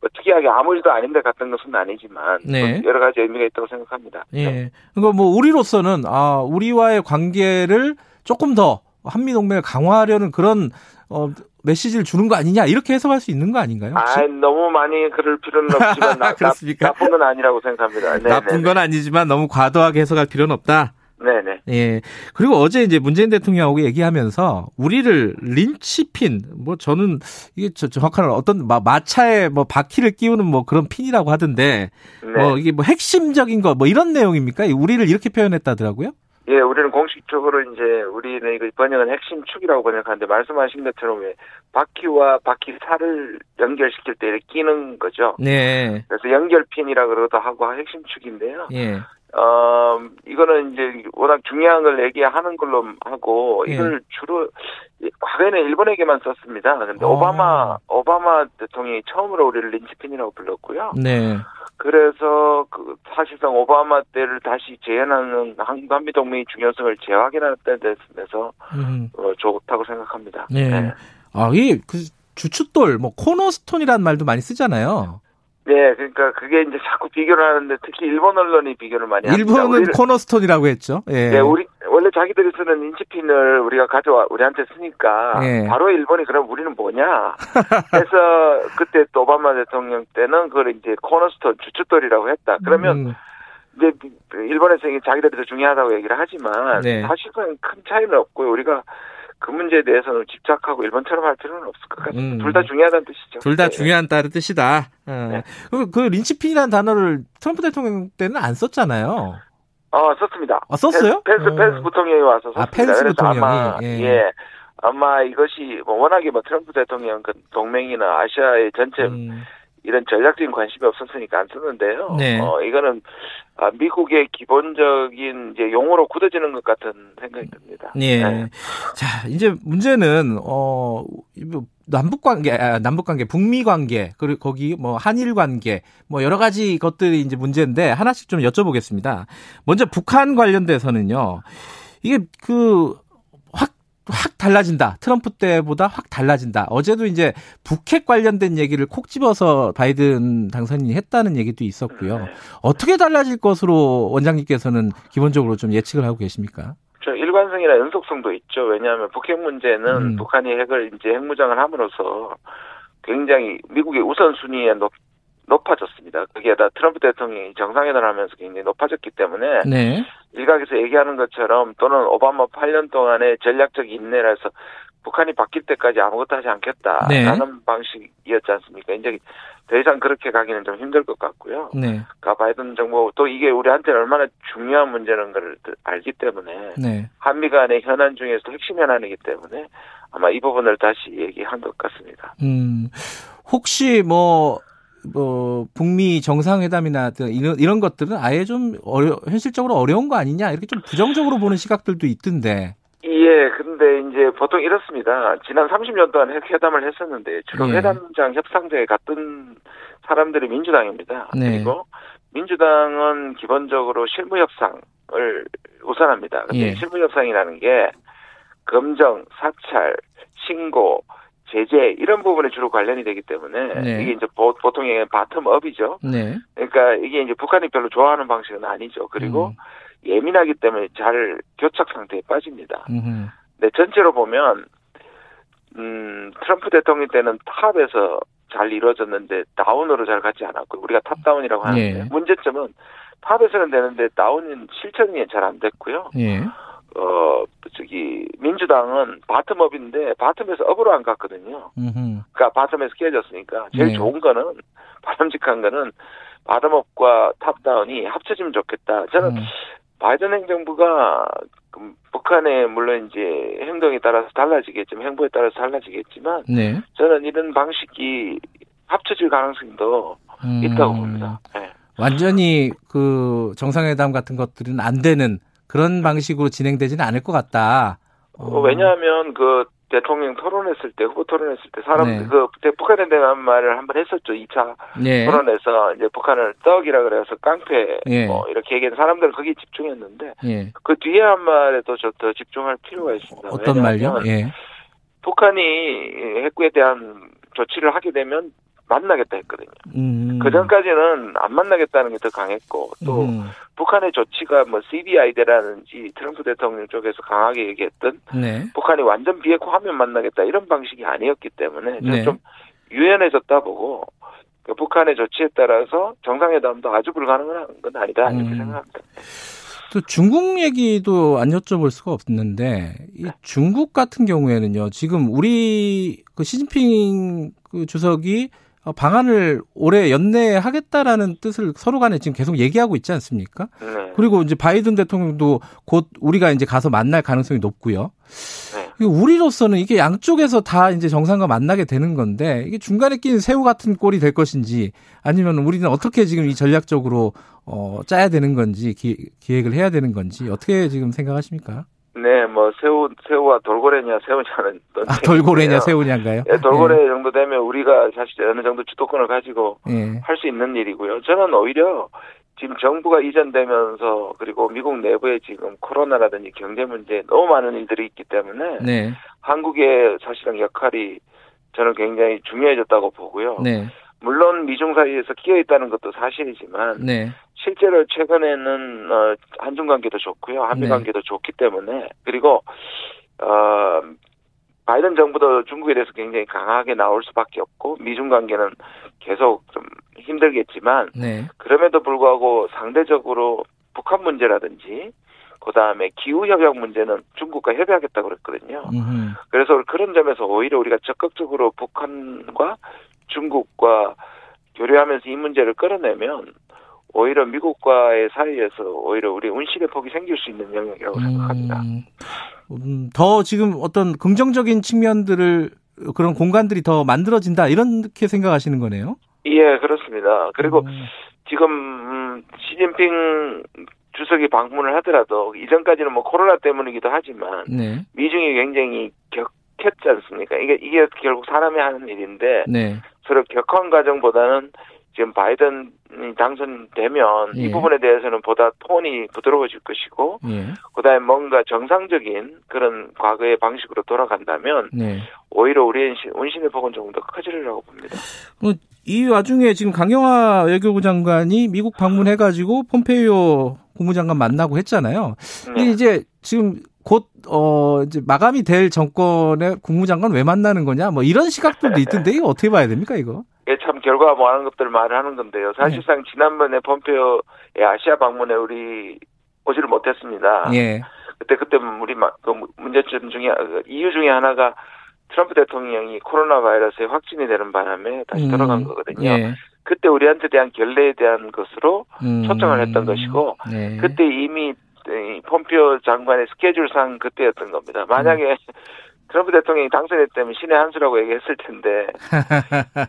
뭐 특이하게 아무 일도 아닌데 갔던 것은 아니지만 네. 여러 가지 의미가 있다고 생각합니다. 예. 그러니까 뭐 우리로서는 아 우리와의 관계를 조금 더 한미 동맹을 강화하려는 그런 어 메시지를 주는 거 아니냐 이렇게 해석할 수 있는 거 아닌가요? 아, 너무 많이 그럴 필요는 없지만 나, 그렇습니까? 나, 나쁜 건 아니라고 생각합니다. 네, 나쁜 네, 건 아니지만 너무 과도하게 해석할 필요는 없다. 네, 네. 예. 그리고 어제 이제 문재인 대통령하고 얘기하면서 우리를 린치핀, 뭐 저는 이게 저 정확한 어떤 마, 마차에 뭐 바퀴를 끼우는 뭐 그런 핀이라고 하던데, 네. 뭐 이게 뭐 핵심적인 거 뭐 이런 내용입니까? 우리를 이렇게 표현했다더라고요. 예, 우리는 공식적으로 이제 우리는 이거 번역은 핵심 축이라고 번역하는데 말씀하신 것처럼 왜 바퀴와 바퀴 살을 연결시킬 때 이렇게 끼는 거죠. 네. 그래서 연결핀이라 그러기도 하고 핵심 축인데요. 예. 어, 이거는 이제 워낙 중요한 걸 얘기하는 걸로 하고 예. 이걸 주로 과거에는 일본에게만 썼습니다. 근데 어. 오바마 오바마 대통령이 처음으로 우리를 린치핀이라고 불렀고요. 네. 그래서 그 사실상 오바마 때를 다시 재현하는 한- 한미 동맹의 중요성을 재확인하는 데서 음. 어, 좋다고 생각합니다. 네. 아, 이 그 주춧돌, 뭐 코너스톤이라는 말도 많이 쓰잖아요. 네, 그러니까 그게 이제 자꾸 비교를 하는데 특히 일본 언론이 비교를 많이 합니다. 일본은 우리를- 코너스톤이라고 했죠. 예. 네, 우리 원래 자기들이 쓰는 인치핀을 우리가 가져와 우리한테 쓰니까 예. 바로 일본이 그럼 우리는 뭐냐? 그래서 그때 또 오바마 대통령 때는 그걸 이제 코너스톤 주춧돌이라고 했다. 그러면 음, 이제 일본에서 자기들이 더 중요하다고 얘기를 하지만 네. 사실상 큰 차이는 없고요. 우리가 그 문제에 대해서는 집착하고 일본처럼 할 필요는 없을 것 같습니다. 음. 둘다 중요하다는 뜻이죠. 둘다 네. 중요한다는 뜻이다. 어. 네. 그, 그 린치핀이라는 단어를 트럼프 대통령 때는 안 썼잖아요. 어, 썼습니다. 아, 썼어요? 펜스, 어. 펜스 부통령이 와서 썼습니다. 아, 펜스 부통령이? 아마, 예. 예. 아마 이것이 뭐 워낙에 뭐 트럼프 대통령 그 동맹이나 아시아의 전체 음, 이런 전략적인 관심이 없었으니까 안 쓰는데요. 네. 어, 이거는 아, 미국의 기본적인 이제 용어로 굳어지는 것 같은 생각이 듭니다. 예. 네. 자, 이제 문제는, 어, 이거 남북 관계, 아, 남북 관계, 북미 관계, 그리고 거기 뭐 한일 관계, 뭐 여러 가지 것들이 이제 문제인데 하나씩 좀 여쭤보겠습니다. 먼저 북한 관련돼서는요, 이게 그, 확, 확 달라진다. 트럼프 때보다 확 달라진다. 어제도 이제 북핵 관련된 얘기를 콕 집어서 바이든 당선인이 했다는 얘기도 있었고요. 네. 어떻게 달라질 것으로 원장님께서는 기본적으로 좀 예측을 하고 계십니까? 저 일관성이나 연속성도 있죠. 왜냐하면 북핵 문제는 음. 북한이 핵을 이제 핵무장을 함으로써 굉장히 미국의 우선순위에 높, 높아졌습니다. 거기에다 트럼프 대통령이 정상회담을 하면서 굉장히 높아졌기 때문에 네. 일각에서 얘기하는 것처럼 또는 오바마 8년 동안의 전략적 인내라서 북한이 바뀔 때까지 아무것도 하지 않겠다라는 네. 방식이었지 않습니까? 이제 더 이상 그렇게 가기는 좀 힘들 것 같고요. 네. 그러니까 바이든 정부 또 이게 우리한테는 얼마나 중요한 문제라는 걸 알기 때문에 네. 한미 간의 현안 중에서 핵심 현안이기 때문에 아마 이 부분을 다시 얘기한 것 같습니다. 음, 혹시 뭐, 뭐, 북미 정상회담이나 등 이런, 이런 것들은 아예 좀 어려, 현실적으로 어려운 거 아니냐, 이렇게 좀 부정적으로 보는 시각들도 있던데. 예, 근데 이제 보통 이렇습니다. 지난 30년 동안 핵 회담을 했었는데 주로 예. 회담장 협상장에 갔던 사람들이 민주당입니다. 네. 그리고 민주당은 기본적으로 실무 협상을 우선합니다. 근데 예. 실무 협상이라는 게 검정, 사찰, 신고, 제재 이런 부분에 주로 관련이 되기 때문에 네. 이게 이제 보, 얘기하는 바텀업이죠. 네. 그러니까 이게 이제 북한이 별로 좋아하는 방식은 아니죠. 그리고 음, 예민하기 때문에 잘 교착 상태에 빠집니다. 음흠. 네, 전체로 보면 음, 트럼프 대통령 때는 top에서 잘 이루어졌는데 down으로 잘 가지 않았고 우리가 top-down이라고 하는데 예. 문제점은 top에서는 되는데 down은 실천이 잘 안 됐고요. 예. 어 저기 민주당은 bottom-up인데 bottom에서 up으로 안 갔거든요. 음흠. 그러니까 bottom에서 깨졌으니까 제일 네. 좋은 거는 바람직한 거는 bottom-up과 top-down이 합쳐지면 좋겠다. 저는 음, 바이든 행정부가 그 북한의 물론 이제 행동에 따라서 달라지겠지만 행보에 따라서 달라지겠지만 네. 저는 이런 방식이 합쳐질 가능성도 음, 있다고 봅니다. 네. 완전히 그 정상회담 같은 것들은 안 되는 그런 방식으로 진행되지는 않을 것 같다. 어, 왜냐하면 그 대통령 토론했을 때 후보 토론했을 때 사람 네. 그 북한에 대한 말을 한번 했었죠. 2차 예. 토론에서 이제 북한을 떡이라 그래서 깡패 예. 뭐 이렇게 얘기한 사람들은 거기에 집중했는데 예. 그 뒤에 한 말에도 좀더 집중할 필요가 있습니다. 어떤 말요? 예. 북한이 핵구에 대한 조치를 하게 되면 만나겠다 했거든요. 음. 그 전까지는 안 만나겠다는 게 더 강했고 또 음. 북한의 조치가 뭐 CBI대라든지 트럼프 대통령 쪽에서 강하게 얘기했던 네. 북한이 완전 비핵화하면 만나겠다 이런 방식이 아니었기 때문에 네. 좀 유연해졌다 보고 그 북한의 조치에 따라서 정상회담도 아주 불가능한 건 아니다 이렇게 음. 생각합니다. 또 중국 얘기도 안 여쭤볼 수가 없는데 이 중국 같은 경우에는요. 지금 우리 그 시진핑 그 주석이 어, 방안을 올해 연내하겠다라는 뜻을 서로 간에 지금 계속 얘기하고 있지 않습니까? 네. 그리고 이제 바이든 대통령도 곧 우리가 이제 가서 만날 가능성이 높고요. 네. 우리로서는 이게 양쪽에서 다 이제 정상과 만나게 되는 건데 이게 중간에 낀 새우 같은 꼴이 될 것인지 아니면 우리는 어떻게 지금 이 전략적으로 어 짜야 되는 건지 기, 기획을 해야 되는 건지 어떻게 지금 생각하십니까? 네, 뭐 새우 새우와 돌고래냐 새우냐는 아 돌고래냐 새우냐인가요? 예, 돌고래 정도 되면 우리가 사실 어느 정도 주도권을 가지고 예. 할수 있는 일이고요. 저는 오히려 지금 정부가 이전되면서 그리고 미국 내부에 지금 코로나라든지 경제 문제 너무 많은 일들이 있기 때문에 네. 한국의 사실은 역할이 저는 굉장히 중요해졌다고 보고요. 네. 물론 미중 사이에서 끼어 있다는 것도 사실이지만 네. 실제로 최근에는 어, 한중 관계도 좋고요, 한미 네. 관계도 좋기 때문에 그리고 어, 바이든 정부도 중국에 대해서 굉장히 강하게 나올 수밖에 없고 미중 관계는 계속 좀 힘들겠지만 네. 그럼에도 불구하고 상대적으로 북한 문제라든지 그 다음에 기후 협약 문제는 중국과 협의하겠다고 그랬거든요. 음흠. 그래서 그런 점에서 오히려 우리가 적극적으로 북한과 중국과 교류하면서 이 문제를 끌어내면 오히려 미국과의 사이에서 오히려 우리 운신의 폭이 생길 수 있는 영역이라고 생각합니다. 음, 음, 더 지금 어떤 긍정적인 측면들을 그런 공간들이 더 만들어진다 이렇게 생각하시는 거네요. 예, 그렇습니다. 그리고 음, 지금 음, 시진핑 주석이 방문을 하더라도 이전까지는 뭐 코로나 때문이기도 하지만 네, 미중이 굉장히 격했지 않습니까? 이게 이게 결국 사람이 하는 일인데 네, 서로 격한 과정보다는 지금 바이든이 당선되면 예. 이 부분에 대해서는 보다 톤이 부드러워질 것이고 예, 그다음에 뭔가 정상적인 그런 과거의 방식으로 돌아간다면 네. 오히려 우리의 신- 운신의 폭은 조금 더 커지리라고 봅니다. 어, 이 와중에 지금 강경화 외교부 장관이 미국 방문해가지고 폼페이오 국무장관 만나고 했잖아요. 네. 이게 이제 지금 곧, 어, 이제 마감이 될 정권의 국무장관 왜 만나는 거냐? 뭐 이런 시각들도 있던데 이거 어떻게 봐야 됩니까, 이거? 이게 참 결과 뭐 하는 것들을 말을 하는 건데요. 사실상 네. 지난번에 폼페오의 아시아 방문에 우리 오지를 못했습니다. 예. 그때 그때 우리 마- 그 문제점 중에 그 이유 중에 하나가 트럼프 대통령이 코로나 바이러스에 확진이 되는 바람에 다시 음, 돌아간 거거든요. 예. 그때 우리한테 대한 결례에 대한 것으로 음, 초청을 했던 것이고 네. 그때 이미 이 폼피오 장관의 스케줄상 그때였던 겁니다. 만약에 트럼프 대통령이 당선됐다면 신의 한 수라고 얘기했을 텐데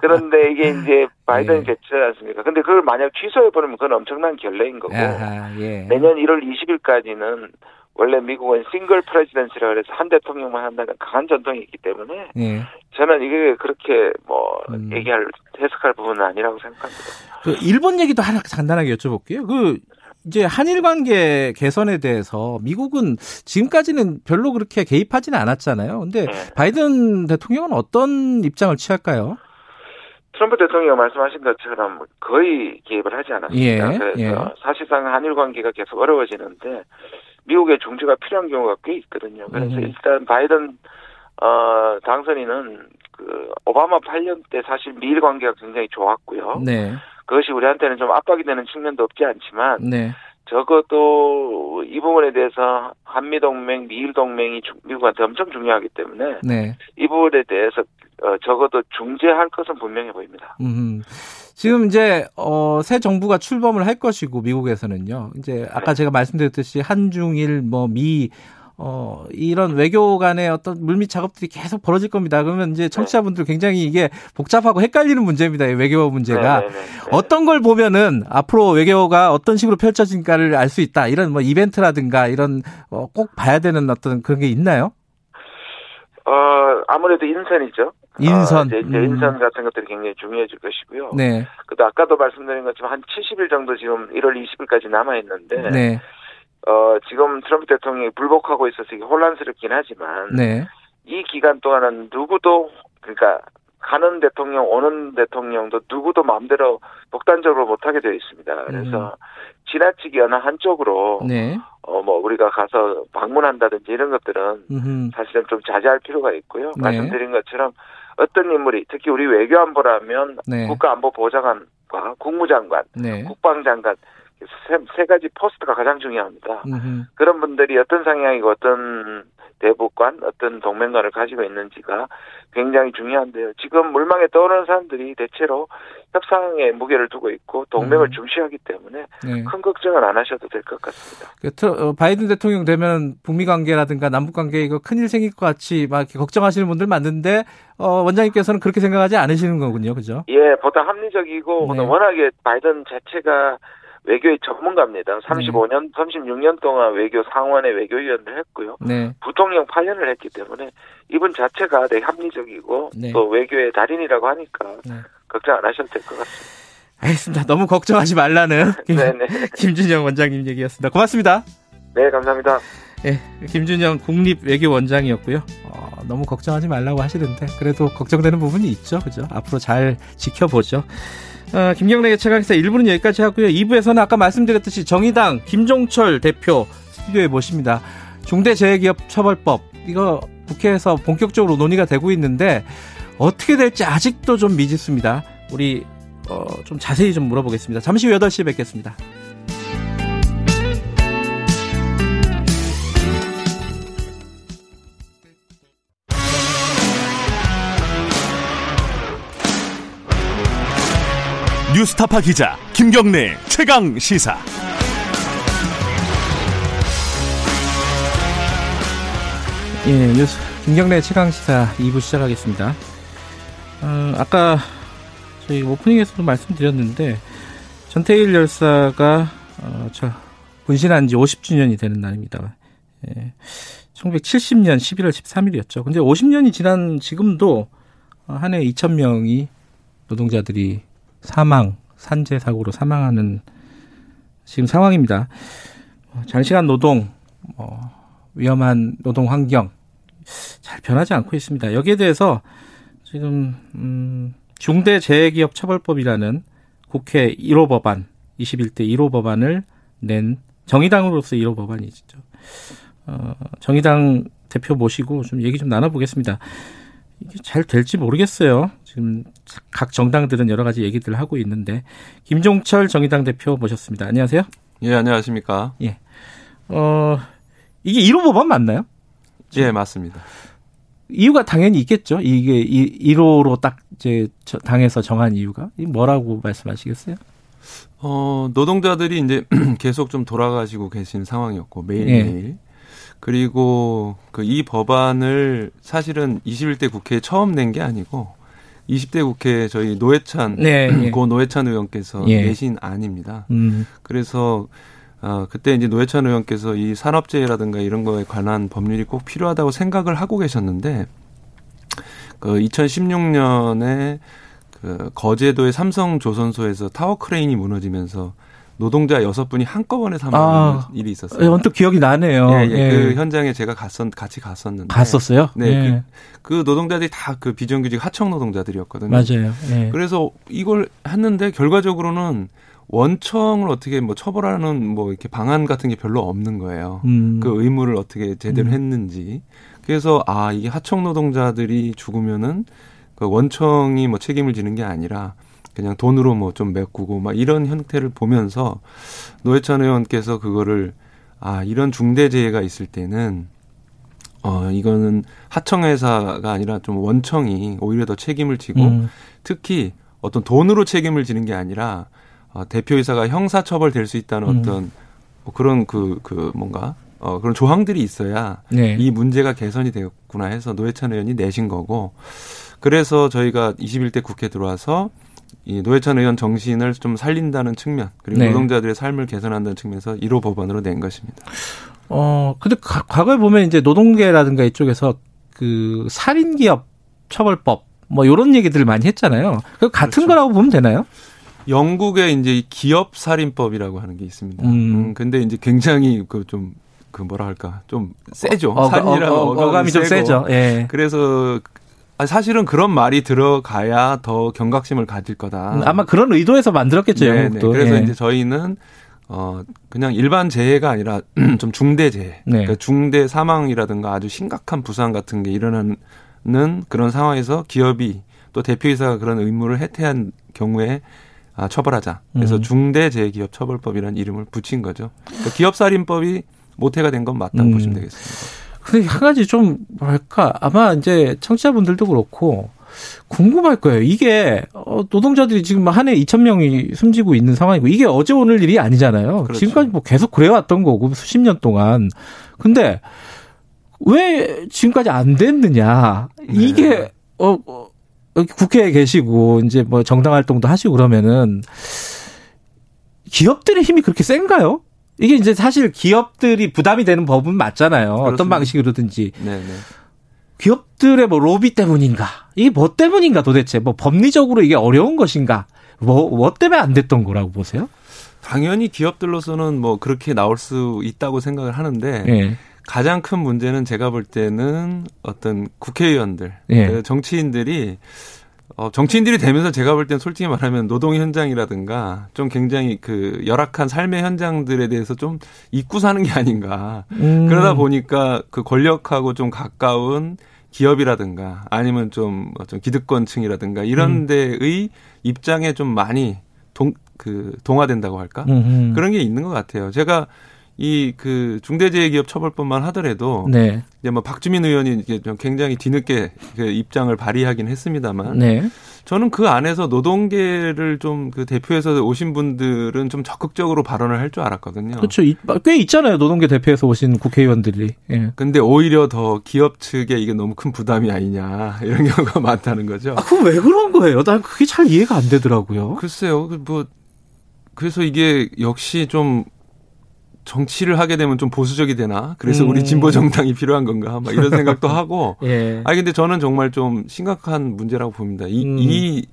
그런데 이게 이제 바이든이 예. 됐지 않습니까? 근데 그걸 만약 취소해 버리면 그건 엄청난 결례인 거고 아하, 예. 내년 1월 20일까지는 원래 미국은 싱글 프레지던시라 그래서 한 대통령만 한다는 강한 전통이 있기 때문에 예. 저는 이게 그렇게 뭐 음. 얘기할 해석할 부분은 아니라고 생각합니다. 그 일본 얘기도 하나 간단하게 여쭤볼게요. 그 이제 한일 관계 개선에 대해서 미국은 지금까지는 별로 그렇게 개입하지는 않았잖아요. 근데 네. 바이든 대통령은 어떤 입장을 취할까요? 트럼프 대통령 말씀하신 것처럼 거의 개입을 하지 않았습니다. 예, 그래서 예. 사실상 한일 관계가 계속 어려워지는데 미국의 중재가 필요한 경우가 꽤 있거든요. 그래서 음. 일단 바이든 어 당선인은 그 오바마 8년 때 사실 미일 관계가 굉장히 좋았고요. 네, 그것이 우리한테는 좀 압박이 되는 측면도 없지 않지만 네, 적어도 이 부분에 대해서 한미 동맹, 미일 동맹이 주- 미국한테 엄청 중요하기 때문에 네. 이 부분에 대해서 어, 적어도 중재할 것은 분명해 보입니다. 음, 지금 이제 어, 새 정부가 출범을 할 것이고 미국에서는요. 이제 아까 네. 제가 말씀드렸듯이 한중일 뭐미 어, 이런 외교 간의 어떤 물밑 작업들이 계속 벌어질 겁니다. 그러면 이제 청취자분들 굉장히 이게 복잡하고 헷갈리는 문제입니다. 이 외교 문제가. 네, 네, 네, 네. 어떤 걸 보면은 앞으로 외교가 어떤 식으로 펼쳐진가를 알 수 있다. 이런 뭐 이벤트라든가 이런 어, 꼭 봐야 되는 어떤 그런 게 있나요? 어, 아무래도 인선이죠. 인선. 어, 이제, 이제 음. 인선 같은 것들이 굉장히 중요해질 것이고요. 네. 그도 아까도 말씀드린 것처럼 한 70일 정도 지금 1월 20일까지 남아 있는데 네. 어, 지금 트럼프 대통령이 불복하고 있어서 이게 혼란스럽긴 하지만 네. 이 기간 동안은 누구도 그러니까 가는 대통령 오는 대통령도 누구도 마음대로 독단적으로 못하게 되어 있습니다. 그래서 지나치게 어느 한쪽으로 네. 어뭐 우리가 가서 방문한다든지 이런 것들은 음흠. 사실은 좀 자제할 필요가 있고요. 네. 말씀드린 것처럼 어떤 인물이 특히 우리 외교안보라면 네. 국가안보 보좌관과 국무장관, 네. 국방장관 세, 세 가지 포스트가 가장 중요합니다. 음흠. 그런 분들이 어떤 성향이고 어떤 대북관, 어떤 동맹관을 가지고 있는지가 굉장히 중요한데요. 지금 물망에 떠오르는 사람들이 대체로 협상에 무게를 두고 있고 동맹을 음. 중시하기 때문에 네. 큰 걱정은 안 하셔도 될 것 같습니다. 그 트- 어, 바이든 대통령 되면 북미 관계라든가 남북 관계 이거 큰일 생길 것 같이 막 이렇게 걱정하시는 분들 많은데 어, 원장님께서는 그렇게 생각하지 않으시는 거군요, 그죠? 예, 보다 합리적이고 네. 워낙에 바이든 자체가 외교의 전문가입니다. 35년, 36년 동안 외교 상원의 외교위원을 했고요. 네, 부통령 8년을 했기 때문에 이분 자체가 되게 합리적이고 네. 또 외교의 달인이라고 하니까 네. 걱정 안 하셔도 될 것 같습니다. 알겠습니다. 너무 걱정하지 말라는 김, 네네. 김준영 원장님 얘기였습니다. 고맙습니다. 네, 감사합니다. 예, 김준영 국립외교원장이었고요. 어, 너무 걱정하지 말라고 하시는데 그래도 걱정되는 부분이 있죠, 그죠? 앞으로 잘 지켜보죠. 어, 김경래의 최강기사 1부는 여기까지 하고요. 2부에서는 아까 말씀드렸듯이 정의당 김종철 대표 스튜디오에 모십니다. 중대재해기업처벌법 이거 국회에서 본격적으로 논의가 되고 있는데 어떻게 될지 아직도 좀 미지수입니다. 우리 어, 좀 자세히 좀 물어보겠습니다. 잠시 후 8시에 뵙겠습니다. 뉴스타파 기자 김경래 최강 시사. 예, 뉴스 김경래 최강 시사 2부 시작하겠습니다. 어, 아까 저희 오프닝에서도 말씀드렸는데 전태일 열사가 어, 저 분신한 지 50주년이 되는 날입니다. 예, 1970년 11월 13일이었죠. 근데 50년이 지난 지금도 어, 한해 2천 명이 노동자들이 사망, 산재 사고로 사망하는 지금 상황입니다. 어, 장시간 노동, 뭐 위험한 노동 환경 잘 변하지 않고 있습니다. 여기에 대해서 지금 음, 중대재해기업처벌법이라는 국회 1호 법안 21대 1호 법안을 낸 정의당으로서 1호 법안이죠. 어, 정의당 대표 모시고 좀 얘기 좀 나눠보겠습니다. 이게 잘 될지 모르겠어요. 지금 각 정당들은 여러 가지 얘기들을 하고 있는데 김종철 정의당 대표 모셨습니다. 안녕하세요. 예, 안녕하십니까. 어, 이게 1호 법안 맞나요? 예, 맞습니다. 이유가 당연히 있겠죠. 이게 1호로 딱 이제 저- 당에서 정한 이유가 이 뭐라고 말씀하시겠어요? 어, 노동자들이 이제 계속 좀 돌아가시고 계신 상황이었고, 매일매일. 그리고 그 이 법안을 사실은 21대 국회에 처음 낸 게 아니고, 20대 국회 저희 노회찬, 네, 예. 고 노회찬 의원께서 예. 내신 안입니다. 음, 그래서 어, 그때 이제 노회찬 의원께서 이 산업재해라든가 이런 거에 관한 법률이 꼭 필요하다고 생각을 하고 계셨는데, 그 2016년에 그 거제도의 삼성 조선소에서 타워 크레인이 무너지면서 노동자 여섯 분이 한꺼번에 사망하는 아. 일이 있었어요. 예, 언뜻 기억이 나네요. 예, 예. 예. 그 현장에 제가 갔었 같이 갔었는데 갔었어요? 네, 예. 그 노동자들이 다 그 비정규직 하청 노동자들이었거든요. 맞아요. 예. 그래서 이걸 했는데 결과적으로는 원청을 어떻게 뭐 처벌하는 뭐 이렇게 방안 같은 게 별로 없는 거예요. 음, 그 의무를 어떻게 제대로 음. 했는지. 그래서 아 이게 하청 노동자들이 죽으면은 그 원청이 뭐 책임을 지는 게 아니라 그냥 돈으로 뭐 좀 메꾸고 막 이런 형태를 보면서 노회찬 의원께서 그거를 아 이런 중대 재해가 있을 때는 어 이거는 하청 회사가 아니라 좀 원청이 오히려 더 책임을 지고 음, 특히 어떤 돈으로 책임을 지는 게 아니라 어, 대표이사가 형사처벌 될 수 있다는 음. 어떤 뭐 그런 그, 그 뭔가 어, 그런 조항들이 있어야 네. 이 문제가 개선이 되었구나 해서 노회찬 의원이 내신 거고 그래서 저희가 21대 국회 들어와서 이 노회찬 의원 정신을 좀 살린다는 측면 그리고 네. 노동자들의 삶을 개선한다는 측면에서 1호 법안으로 낸 것입니다. 어, 근데 가- 과거에 보면 이제 노동계라든가 이쪽에서 그 살인 기업 처벌법 뭐 이런 얘기들을 많이 했잖아요. 그 같은 그렇죠. 거라고 보면 되나요? 영국의 이제 기업 살인법이라고 하는 게 있습니다. 음. 음 근데 이제 굉장히 그좀그 뭐라 할까 좀 세죠. 어, 살인이라는 어, 어, 어 감이 좀 세죠. 예. 그래서 사실은 그런 말이 들어가야 더 경각심을 가질 거다. 음, 아마 그런 의도에서 만들었겠죠. 네, 네. 그래서 예. 이제 저희는 어 그냥 일반 재해가 아니라 좀 중대 재해, 네. 그러니까 중대 사망이라든가 아주 심각한 부상 같은 게 일어나는 그런 상황에서 기업이 또 대표이사가 그런 의무를 해태한 경우에 아, 처벌하자. 그래서 음. 중대재해기업 처벌법이라는 이름을 붙인 거죠. 그러니까 기업살인법이 모태가 된 건 맞다고 음. 보시면 되겠습니다. 근데 한 가지 좀 뭐랄까 아마 이제 청취자분들도 그렇고 궁금할 거예요. 이게 어, 노동자들이 지금 한 해 2천 명이 숨지고 있는 상황이고 이게 어제 오늘 일이 아니잖아요. 그렇죠. 지금까지 뭐 계속 그래왔던 거고 수십 년 동안. 근데 왜 지금까지 안 됐느냐? 이게 네. 어, 어 국회에 계시고 이제 뭐 정당 활동도 하시고 그러면은 기업들의 힘이 그렇게 센가요? 이게 이제 사실 기업들이 부담이 되는 법은 맞잖아요. 그렇습니다. 어떤 방식으로든지. 네네. 네. 기업들의 뭐 로비 때문인가? 이게 뭐 때문인가 도대체? 뭐 법리적으로 이게 어려운 것인가? 뭐, 뭐 때문에 안 됐던 거라고 보세요? 당연히 기업들로서는 뭐 그렇게 나올 수 있다고 생각을 하는데 네. 가장 큰 문제는 제가 볼 때는 어떤 국회의원들, 예. 그 정치인들이 어, 정치인들이 되면서 제가 볼 땐 솔직히 말하면 노동 현장이라든가 좀 굉장히 그 열악한 삶의 현장들에 대해서 좀 잊고 사는 게 아닌가. 음. 그러다 보니까 그 권력하고 좀 가까운 기업이라든가 아니면 좀, 좀 기득권층이라든가 이런 음. 데의 입장에 좀 많이 동, 그, 동화된다고 할까? 음흠. 그런 게 있는 것 같아요. 제가 이 그 중대재해기업 처벌법만 하더라도 네. 이제 뭐 박주민 의원이 이제 좀 굉장히 뒤늦게 그 입장을 발의하긴 했습니다만 네. 저는 그 안에서 노동계를 좀 그 대표해서 오신 분들은 좀 적극적으로 발언을 할 줄 알았거든요. 그렇죠. 꽤 있잖아요. 노동계 대표해서 오신 국회의원들이. 예. 근데 오히려 더 기업 측에 이게 너무 큰 부담이 아니냐 이런 경우가 많다는 거죠. 아, 그럼 왜 그런 거예요? 난 그게 잘 이해가 안 되더라고요. 글쎄요. 그뭐 그래서 이게 역시 좀 정치를 하게 되면 좀 보수적이 되나? 그래서 음. 우리 진보 정당이 필요한 건가? 막 이런 생각도 하고. 예. 아니 근데 저는 정말 좀 심각한 문제라고 봅니다. 이, 음. 이,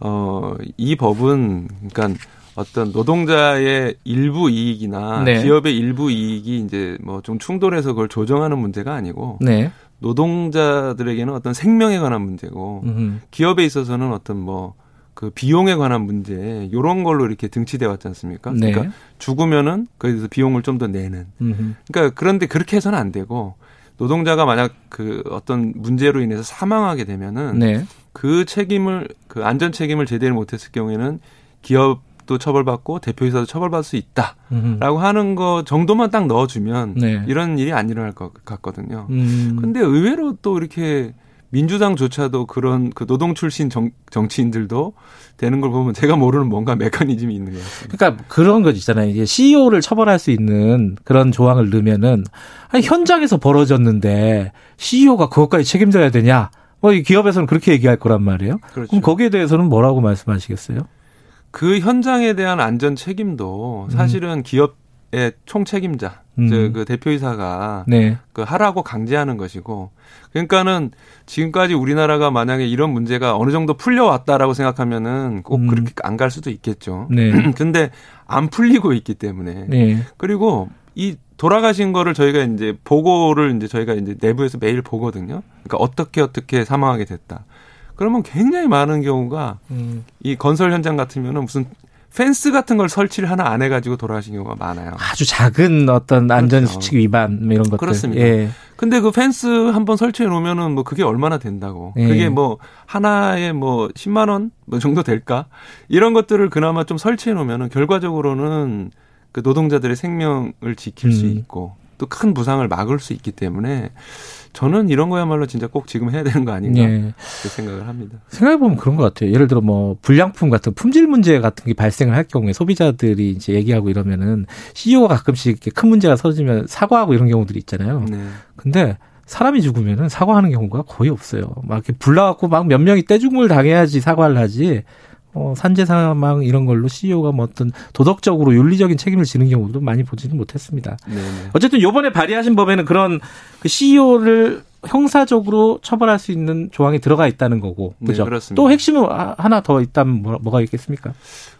어, 이 법은 그러니까 어떤 노동자의 일부 이익이나 네. 기업의 일부 이익이 이제 뭐 좀 충돌해서 그걸 조정하는 문제가 아니고 네. 노동자들에게는 어떤 생명에 관한 문제고 음흠. 기업에 있어서는 어떤 뭐 그 비용에 관한 문제 요런 걸로 이렇게 등치돼 왔지 않습니까? 네. 그러니까 죽으면은 거기서 비용을 좀 더 내는. 음흠. 그러니까 그런데 그렇게 해서는 안 되고 노동자가 만약 그 어떤 문제로 인해서 사망하게 되면은 네. 그 책임을 그 안전 책임을 제대로 못했을 경우에는 기업도 처벌받고 대표이사도 처벌받을 수 있다라고 음흠. 하는 거 정도만 딱 넣어주면 네. 이런 일이 안 일어날 것 같거든요. 음. 근데 의외로 또 이렇게 민주당조차도 그런 그 노동 출신 정, 정치인들도 되는 걸 보면 제가 모르는 뭔가 메커니즘이 있는 것 같습니다. 그러니까 그런 거 있잖아요. 이게 CEO를 처벌할 수 있는 그런 조항을 넣으면은 아니 현장에서 벌어졌는데 CEO가 그것까지 책임져야 되냐? 뭐 기업에서는 그렇게 얘기할 거란 말이에요. 그렇죠. 그럼 거기에 대해서는 뭐라고 말씀하시겠어요? 그 현장에 대한 안전 책임도 사실은 음. 기업 의 총책임자, 음. 그 대표이사가 네. 그 하라고 강제하는 것이고, 그러니까는 지금까지 우리나라가 만약에 이런 문제가 어느 정도 풀려왔다라고 생각하면은 꼭 음. 그렇게 안 갈 수도 있겠죠. 네. 근데 안 풀리고 있기 때문에. 네. 그리고 이 돌아가신 거를 저희가 이제 보고를 이제 저희가 이제 내부에서 매일 보거든요. 그러니까 어떻게 어떻게 사망하게 됐다. 그러면 굉장히 많은 경우가 음. 이 건설 현장 같으면은 무슨 펜스 같은 걸 설치를 하나 안 해가지고 돌아가신 경우가 많아요. 아주 작은 어떤 그렇죠. 안전 수칙 위반 뭐 이런 것들. 그렇습니다. 예. 근데 그 펜스 한번 설치해 놓으면은 뭐 그게 얼마나 된다고. 예. 그게 뭐 하나에 뭐 10만 원 뭐 정도 될까? 이런 것들을 그나마 좀 설치해 놓으면은 결과적으로는 그 노동자들의 생명을 지킬 음. 수 있고 또 큰 부상을 막을 수 있기 때문에 저는 이런 거야말로 진짜 꼭 지금 해야 되는 거 아닌가 네. 생각을 합니다. 생각해 보면 그런 것 같아요. 예를 들어 뭐 불량품 같은 품질 문제 같은 게 발생을 할 경우에 소비자들이 이제 얘기하고 이러면은 CEO가 가끔씩 이렇게 큰 문제가 터지면 사과하고 이런 경우들이 있잖아요. 네. 근데 사람이 죽으면은 사과하는 경우가 거의 없어요. 막 이렇게 불나갖고 막 몇 명이 떼죽음을 당해야지 사과를 하지 어, 산재 사망 이런 걸로 CEO가 뭐 어떤 도덕적으로 윤리적인 책임을 지는 경우도 많이 보지는 못했습니다. 네네. 어쨌든 요번에 발의하신 법에는 그런 그 CEO를 형사적으로 처벌할 수 있는 조항이 들어가 있다는 거고. 네, 그죠? 네. 또 핵심은 하나 더 있다면 뭐, 뭐가 있겠습니까?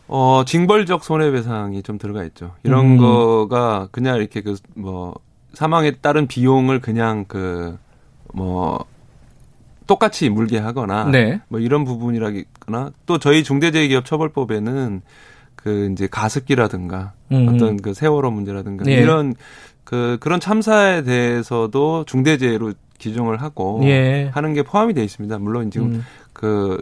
어, 징벌적 손해배상이 좀 들어가 있죠. 이런 음. 거가 그냥 이렇게 그 뭐 사망에 따른 비용을 그냥 그 뭐 똑같이 물게 하거나 네. 뭐 이런 부분이라거나 또 저희 중대재해기업 처벌법에는 그 이제 가습기라든가 음. 어떤 그 세월호 문제라든가 네. 이런 그 그런 참사에 대해서도 중대재해로 기종을 하고 예. 하는 게 포함이 돼 있습니다. 물론 지금 음. 그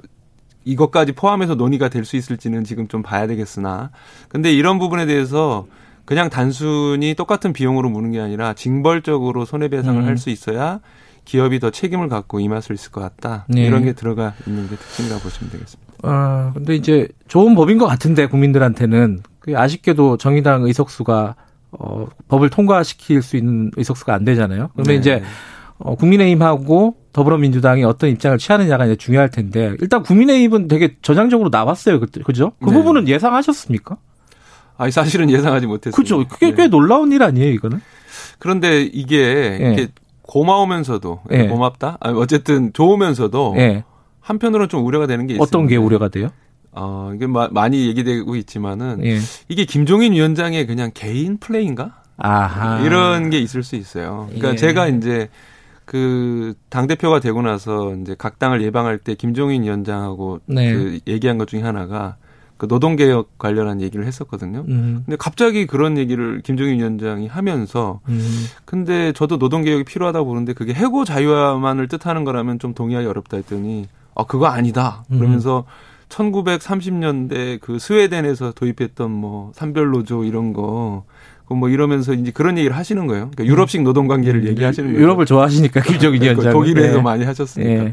이것까지 포함해서 논의가 될 수 있을지는 지금 좀 봐야 되겠으나 근데 이런 부분에 대해서 그냥 단순히 똑같은 비용으로 무는 게 아니라 징벌적으로 손해배상을 음. 할수 있어야 기업이 더 책임을 갖고 임할 수 있을 것 같다. 네. 이런 게 들어가 있는 게 특징이라고 보시면 되겠습니다. 아, 근데 이제 좋은 법인 것 같은데 국민들한테는 그 아쉽게도 정의당 의석수가 어, 법을 통과시킬 수 있는 의석수가 안 되잖아요. 그러면 네. 이제 어, 국민의힘하고 더불어민주당이 어떤 입장을 취하느냐가 이제 중요할 텐데 일단 국민의힘은 되게 전향적으로 나왔어요. 그때 그죠? 그 네. 부분은 예상하셨습니까? 아니 사실은 예상하지 못했어요. 그죠. 그게 네. 꽤 놀라운 일 아니에요, 이거는? 그런데 이게 네. 고마우면서도 네. 고맙다. 아니, 어쨌든 좋으면서도 네. 한편으로는 좀 우려가 되는 게 있어요. 어떤 게 우려가 돼요? 어, 이게 마, 많이 얘기되고 있지만은 예. 이게 김종인 위원장의 그냥 개인 플레이인가? 아하. 이런 게 있을 수 있어요. 그러니까 예. 제가 이제 그 당 대표가 되고 나서 이제 각 당을 예방할 때 김종인 위원장하고 네. 그 얘기한 것 중에 하나가 그 노동개혁 관련한 얘기를 했었거든요. 음. 근데 갑자기 그런 얘기를 김종인 위원장이 하면서 음. 근데 저도 노동개혁이 필요하다고 보는데 그게 해고 자유화만을 뜻하는 거라면 좀 동의하기 어렵다 했더니 아, 그거 아니다. 음. 그러면서 음. 1930년대 그 스웨덴에서 도입했던 뭐 산별노조 이런 거 뭐 이러면서 이제 그런 얘기를 하시는 거예요. 그러니까 유럽식 노동 관계를 음. 얘기하시는 거예요. 유럽을 좋아하시니까 김정인 위원장 그 독일에서 네. 많이 하셨으니까. 네.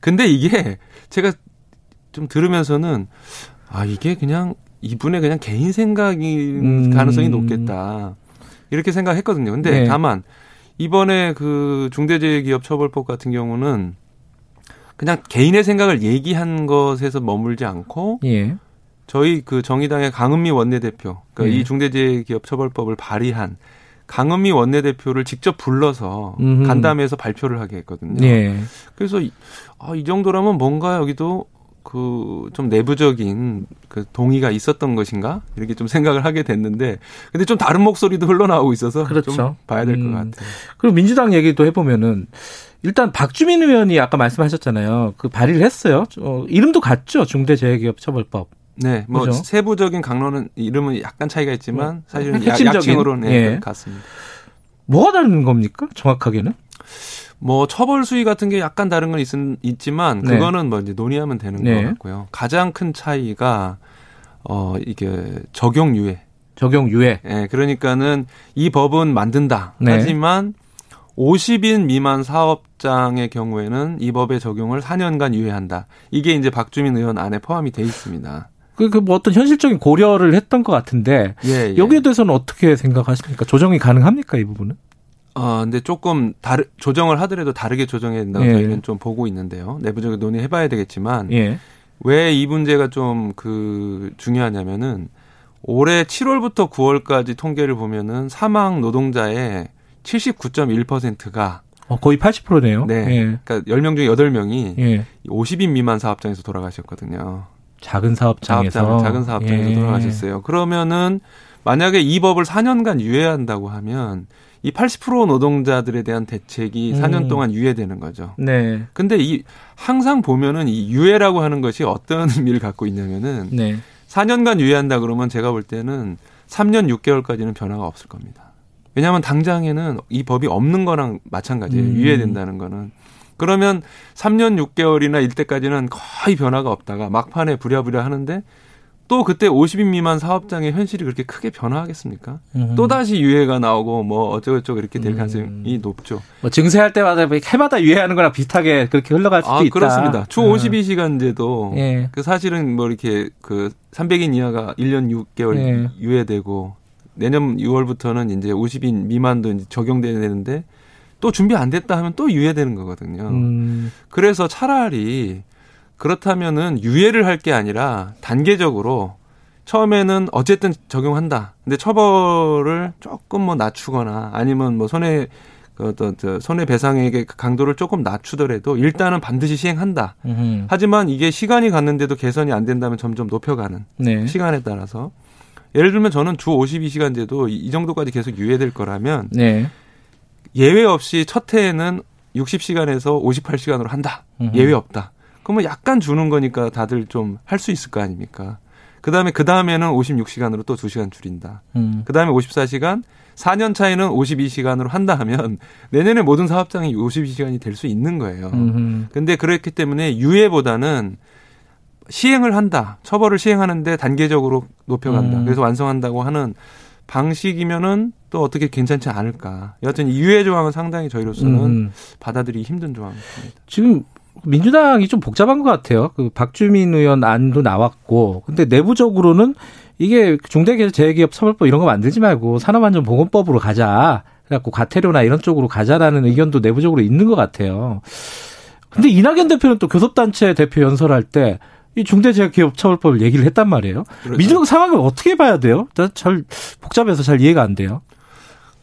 근데 이게 제가 좀 들으면서는 아 이게 그냥 이분의 그냥 개인 생각인 음. 가능성이 높겠다 이렇게 생각했거든요. 근데 네. 다만 이번에 그 중대재해기업처벌법 같은 경우는 그냥 개인의 생각을 얘기한 것에서 머물지 않고 예. 저희 그 정의당의 강은미 원내대표, 그러니까 네. 이 중대재해기업처벌법을 발의한 강은미 원내대표를 직접 불러서 음흠. 간담회에서 발표를 하게 했거든요. 네. 그래서 아, 이 정도라면 뭔가 여기도 그 좀 내부적인 그 동의가 있었던 것인가 이렇게 좀 생각을 하게 됐는데 근데 좀 다른 목소리도 흘러나오고 있어서 그렇죠. 좀 봐야 될것 음. 같아요. 그리고 민주당 얘기도 해보면은 일단 박주민 의원이 아까 말씀하셨잖아요. 그 발의를 했어요. 어, 이름도 같죠. 중대재해기업처벌법. 네, 뭐 그죠? 세부적인 강론은 이름은 약간 차이가 있지만 뭐, 사실은 핵심적인, 약칭으로는 네, 예. 같습니다. 뭐가 다른 겁니까? 정확하게는? 뭐 처벌 수위 같은 게 약간 다른 건 있, 있지만 네. 그거는 뭐 이제 논의하면 되는 네. 것 같고요. 가장 큰 차이가 어 이게 적용 유예. 적용 유예. 예, 네, 그러니까는 이 법은 만든다. 네. 하지만 50인 미만 사업장의 경우에는 이 법의 적용을 4년간 유예한다. 이게 이제 박주민 의원 안에 포함이 돼 있습니다. 그, 그, 뭐 어떤 현실적인 고려를 했던 것 같은데, 예, 예. 여기에 대해서는 어떻게 생각하십니까? 조정이 가능합니까, 이 부분은? 아, 근데 조금 다르, 조정을 하더라도 다르게 조정해야 된다고 예. 저희는 좀 보고 있는데요. 내부적으로 논의해 봐야 되겠지만, 예. 왜이 문제가 좀 그 중요하냐면은, 올해 7월부터 9월까지 통계를 보면은 사망 노동자의 79.1%가 어, 거의 80%네요. 네. 예. 그러니까 10명 중에 8명이 예. 50인 미만 사업장에서 돌아가셨거든요. 작은 사업장에서 사업장, 작은 사업장에서 예. 돌아가셨어요. 그러면은 만약에 이 법을 4년간 유예한다고 하면 이 80% 노동자들에 대한 대책이 음. 4년 동안 유예되는 거죠. 네. 근데 이 항상 보면은 이 유예라고 하는 것이 어떤 의미를 갖고 있냐면은 네. 4년간 유예한다 그러면 제가 볼 때는 3년 6개월까지는 변화가 없을 겁니다. 왜냐하면 당장에는 이 법이 없는 거랑 마찬가지예요. 음. 유예된다는 거는. 그러면 3년 6개월이나 일 때까지는 거의 변화가 없다가 막판에 부랴부랴 하는데 또 그때 50인 미만 사업장의 현실이 그렇게 크게 변화하겠습니까? 음. 또 다시 유예가 나오고 뭐 어쩌고저쩌고 이렇게 될 음. 가능성이 음. 높죠. 뭐 증세할 때마다 해마다 유예하는 거랑 비슷하게 그렇게 흘러갈 수도 아, 있다. 그렇습니다. 주 52시간제도 예. 그 사실은 뭐 이렇게 그 300인 이하가 1년 6개월 예. 유예되고 내년 6월부터는 이제 50인 미만도 이제 적용되는데 또 준비 안 됐다 하면 또 유예되는 거거든요. 음. 그래서 차라리 그렇다면은 유예를 할 게 아니라 단계적으로 처음에는 어쨌든 적용한다. 근데 처벌을 조금 뭐 낮추거나 아니면 뭐 손해 그 어떤 저 손해 배상액의 강도를 조금 낮추더라도 일단은 반드시 시행한다. 음흠. 하지만 이게 시간이 갔는데도 개선이 안 된다면 점점 높여가는 네. 시간에 따라서 예를 들면 저는 주 52시간제도 이 정도까지 계속 유예될 거라면 네. 예외 없이 첫 해에는 60시간에서 58시간으로 한다. 음흠. 예외 없다. 그러면 약간 주는 거니까 다들 좀 할 수 있을 거 아닙니까? 그 다음에 그 다음에는 56시간으로 또 2시간 줄인다. 음. 그 다음에 54시간, 4년 차에는 52시간으로 한다 하면 내년에 모든 사업장이 52시간이 될 수 있는 거예요. 음흠. 근데 그렇기 때문에 유예보다는 시행을 한다. 처벌을 시행하는데 단계적으로 높여간다. 음. 그래서 완성한다고 하는 방식이면은 또 어떻게 괜찮지 않을까. 여하튼 이 유예 조항은 상당히 저희로서는 음. 받아들이기 힘든 조항입니다. 지금 민주당이 좀 복잡한 것 같아요. 그 박주민 의원 안도 나왔고, 근데 내부적으로는 이게 중대재해기업 처벌법 이런 거 만들지 말고 산업안전보건법으로 가자. 그래갖고 과태료나 이런 쪽으로 가자라는 의견도 내부적으로 있는 것 같아요. 근데 이낙연 대표는 또 교섭단체 대표 연설할 때 이 중대재해기업처벌법을 얘기를 했단 말이에요. 그렇죠. 민주당 상황을 어떻게 봐야 돼요? 난잘 복잡해서 잘 이해가 안 돼요.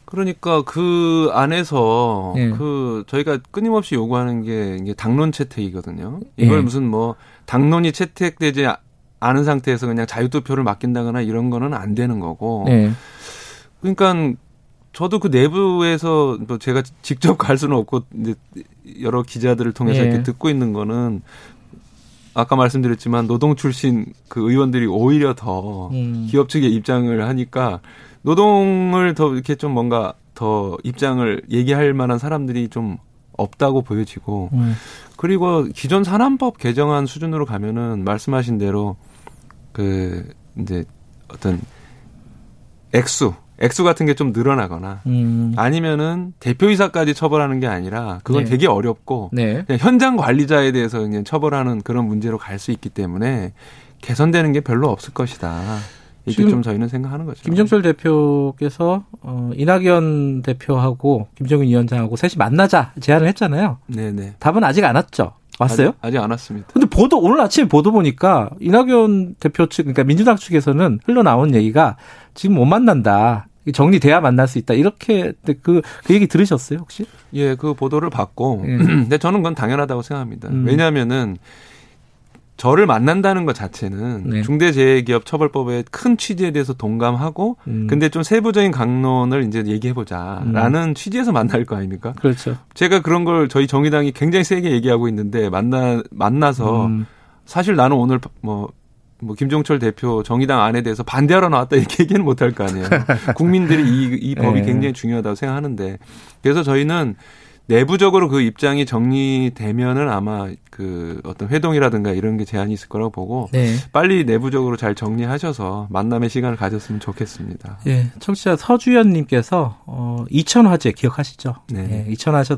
그러니까 그 안에서 예. 그 저희가 끊임없이 요구하는 게 이게 당론 채택이거든요. 이걸 예. 무슨 뭐 당론이 채택되지 않은 상태에서 그냥 자유투표를 맡긴다거나 이런 거는 안 되는 거고. 네. 그러니까 저도 그 내부에서 뭐 제가 직접 갈 수는 없고 이제 여러 기자들을 통해서 예. 이렇게 듣고 있는 거는 아까 말씀드렸지만 노동 출신 그 의원들이 오히려 더 음. 기업 측의 입장을 하니까 노동을 더 이렇게 좀 뭔가 더 입장을 얘기할 만한 사람들이 좀 없다고 보여지고 음. 그리고 기존 산안법 개정안 수준으로 가면은 말씀하신 대로 그 이제 어떤 액수 액수 같은 게 좀 늘어나거나 음. 아니면은 대표이사까지 처벌하는 게 아니라 그건 네. 되게 어렵고 네. 그냥 현장 관리자에 대해서 그냥 처벌하는 그런 문제로 갈 수 있기 때문에 개선되는 게 별로 없을 것이다. 이렇게 지금 좀 저희는 생각하는 거죠. 김정철 대표께서 어, 이낙연 대표하고 김정은 위원장하고 셋이 만나자 제안을 했잖아요. 네네. 답은 아직 안 왔죠. 왔어요? 아직, 아직 안 왔습니다. 근데 보도 오늘 아침에 보도 보니까 이낙연 대표 측 그러니까 민주당 측에서는 흘러나온 얘기가 지금 못 만난다. 정리돼야 만날 수 있다. 이렇게 그, 그 얘기 들으셨어요 혹시? 예, 그 보도를 받고, 예. 근데 저는 그건 당연하다고 생각합니다. 음. 왜냐하면은 저를 만난다는 것 자체는 네. 중대재해기업처벌법의 큰 취지에 대해서 동감하고, 음. 근데 좀 세부적인 강론을 이제 얘기해 보자라는 취지에서 만날 거 아닙니까? 그렇죠. 제가 그런 걸 저희 정의당이 굉장히 세게 얘기하고 있는데 만나 만나서 음. 사실 나는 오늘 뭐. 뭐 김종철 대표 정의당 안에 대해서 반대하러 나왔다 이렇게 얘기는 못할 거 아니에요. 국민들이 이, 이 법이 네. 굉장히 중요하다고 생각하는데 그래서 저희는 내부적으로 그 입장이 정리되면은 아마 그 어떤 회동이라든가 이런 게 제한이 있을 거라고 보고 네. 빨리 내부적으로 잘 정리하셔서 만남의 시간을 가졌으면 좋겠습니다. 예, 청취자 서주연 님께서 어, 이천 화재 기억하시죠? 네. 예, 이천 화재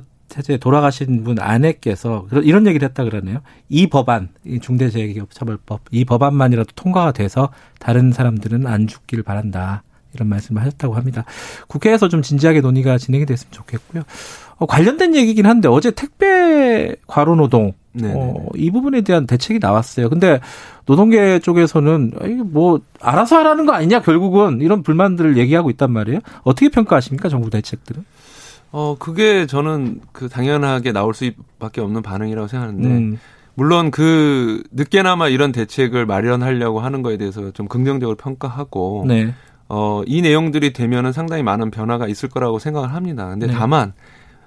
돌아가신 분 아내께서 이런 얘기를 했다 그러네요. 이 법안, 이 중대재해기업처벌법, 이 법안만이라도 통과가 돼서 다른 사람들은 안 죽기를 바란다. 이런 말씀을 하셨다고 합니다. 국회에서 좀 진지하게 논의가 진행이 됐으면 좋겠고요. 어, 관련된 얘기긴 한데 어제 택배 과로 노동 네. 어, 이 부분에 대한 대책이 나왔어요. 근데 노동계 쪽에서는 뭐 알아서 하라는 거 아니냐 결국은 이런 불만들을 얘기하고 있단 말이에요. 어떻게 평가하십니까 정부 대책들은? 어 그게 저는 그 당연하게 나올 수밖에 없는 반응이라고 생각하는데 음, 물론 그 늦게나마 이런 대책을 마련하려고 하는 거에 대해서 좀 긍정적으로 평가하고 네, 어, 이 내용들이 되면은 상당히 많은 변화가 있을 거라고 생각을 합니다. 근데 네. 다만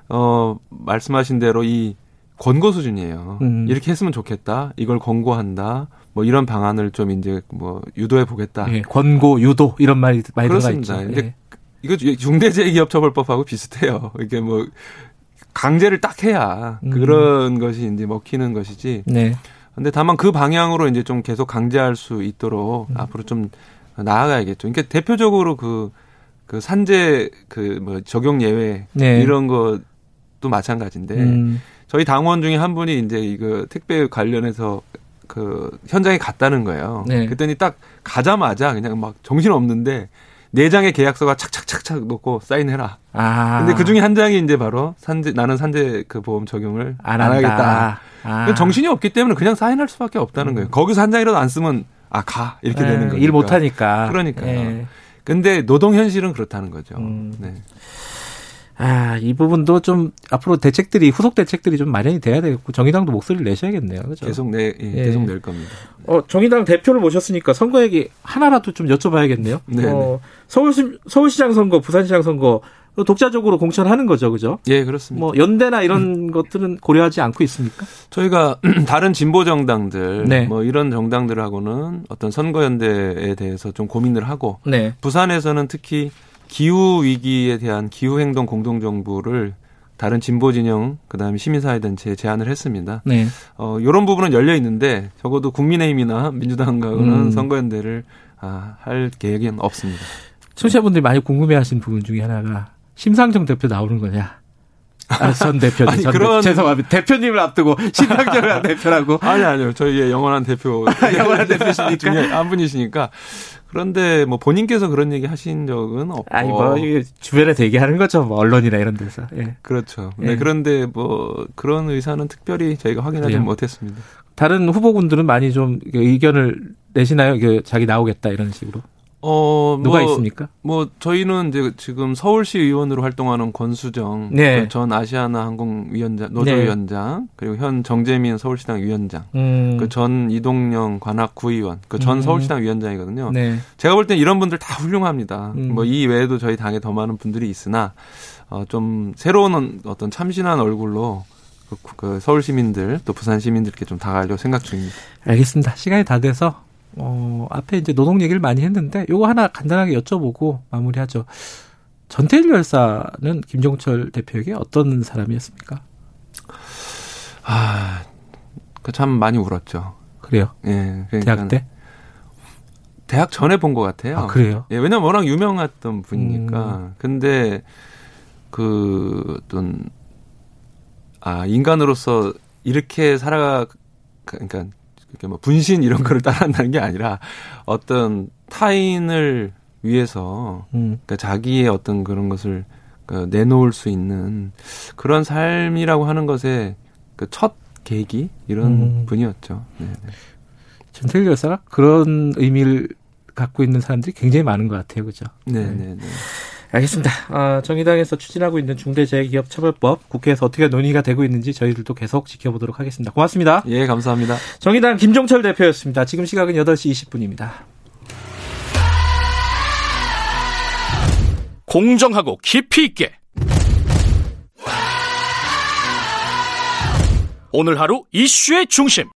어, 말씀하신 대로 이 권고 수준이에요. 음. 이렇게 했으면 좋겠다. 이걸 권고한다. 뭐 이런 방안을 좀 이제 뭐 유도해 보겠다. 예, 권고 유도 이런 말이 많이 들어가 있죠. 그렇습니다. 예. 이거 중대재해기업처벌법하고 비슷해요. 이게 뭐 강제를 딱 해야 음. 그런 것이 이제 먹히는 것이지. 네, 근데 다만 그 방향으로 이제 좀 계속 강제할 수 있도록 음. 앞으로 좀 나아가야겠죠. 그러니까 대표적으로 그, 그 산재 그 뭐 적용 예외 네. 이런 것도 마찬가지인데 음, 저희 당원 중에 한 분이 이제 이거 택배 관련해서 그 현장에 갔다는 거예요. 네. 그랬더니 딱 가자마자 그냥 막 정신 없는데 네 장의 계약서가 착착착착 놓고 사인해라. 아. 근데 그 중에 한 장이 이제 바로 산재 나는 산재 그 보험 적용을 안, 안. 하겠다. 아. 정신이 없기 때문에 그냥 사인할 수밖에 없다는 거예요. 거기서 한 장이라도 안 쓰면 아 가 이렇게 예, 되는 거예요. 일 못하니까. 그러니까요. 예. 근데 노동 현실은 그렇다는 거죠. 음. 네. 아, 이 부분도 좀 앞으로 대책들이 후속 대책들이 좀 마련이 돼야 되겠고 정의당도 목소리를 내셔야겠네요. 그죠? 계속 내 예, 예. 계속 낼 겁니다. 어, 정의당 대표를 모셨으니까 선거 얘기 하나라도 좀 여쭤봐야겠네요. 네, 어, 서울시, 서울시장 선거, 부산시장 선거 독자적으로 공천하는 거죠, 그죠? 예, 그렇습니다. 뭐 연대나 이런 것들은 고려하지 않고 있습니까? 저희가 다른 진보 정당들 네. 뭐 이런 정당들하고는 어떤 선거 연대에 대해서 좀 고민을 하고 네. 부산에서는 특히 기후 위기에 대한 기후 행동 공동 정부를 다른 진보 진영 그다음에 시민사회 단체에 제안을 했습니다. 네. 어 이런 부분은 열려 있는데 적어도 국민의힘이나 민주당과는 음. 선거 연대를 아, 할 계획은 없습니다. 청취자분들이 많이 궁금해하시는 부분 중에 하나가 심상정 대표 나오는 거냐? 아, 전 대표님, 아니, 전 그런- 대표. 죄송합니다. 대표님을 앞두고 심상정 대표라고. 아니 아니요. 저희의 영원한 대표 영원한 대표시니까. 한 분이시니까 그런데 뭐 본인께서 그런 얘기 하신 적은 없고 아니 뭐 이게 주변에 대기하는 거죠, 뭐 언론이나 이런 데서. 예. 그렇죠. 예. 네, 그런데 뭐 그런 의사는 특별히 저희가 확인하지? 못했습니다. 다른 후보군들은 많이 좀 의견을 내시나요? 이게 자기 나오겠다 이런 식으로. 어, 누가 뭐, 있습니까? 뭐 저희는 이제 지금 서울시 의원으로 활동하는 권수정 네. 그전 아시아나 항공 위원장 네. 노조위원장 그리고 현 정재민 서울시당 위원장 음. 그전 이동영 관악 구의원 그전 음. 서울시당 위원장이거든요. 네. 제가 볼 땐 이런 분들 다 훌륭합니다. 음. 뭐이 외에도 저희 당에 더 많은 분들이 있으나 어, 좀 새로운 어떤 참신한 얼굴로 그, 그 서울 시민들 또 부산 시민들께 좀 다가가려고 생각 중입니다. 알겠습니다. 시간이 다 돼서 어, 앞에 이제 노동 얘기를 많이 했는데 요거 하나 간단하게 여쭤보고 마무리하죠. 전태일 열사는 김종철 대표에게 어떤 사람이었습니까? 아, 그 참 많이 울었죠. 그래요. 예, 그러니까 대학 때? 대학 전에 본 것 같아요. 아, 그래요? 예, 왜냐면 워낙 유명했던 분이니까. 음. 근데 그 어떤 아 인간으로서 이렇게 살아 그러니까 이렇게 뭐 분신 이런 거를 따라한다는 게 아니라 어떤 타인을 위해서 음. 그러니까 자기의 어떤 그런 것을 그 내놓을 수 있는 그런 삶이라고 하는 것의 그첫 계기 이런 음. 분이었죠. 네. 네. 전태일 열사가 그런 의미를 갖고 있는 사람들이 굉장히 많은 것 같아요. 그죠? 네, 네, 네. 알겠습니다. 아, 정의당에서 추진하고 있는 중대재해기업처벌법 국회에서 어떻게 논의가 되고 있는지 저희들도 계속 지켜보도록 하겠습니다. 고맙습니다. 예, 감사합니다. 정의당 김종철 대표였습니다. 지금 시각은 8시 20분입니다. 공정하고 깊이 있게 오늘 하루 이슈의 중심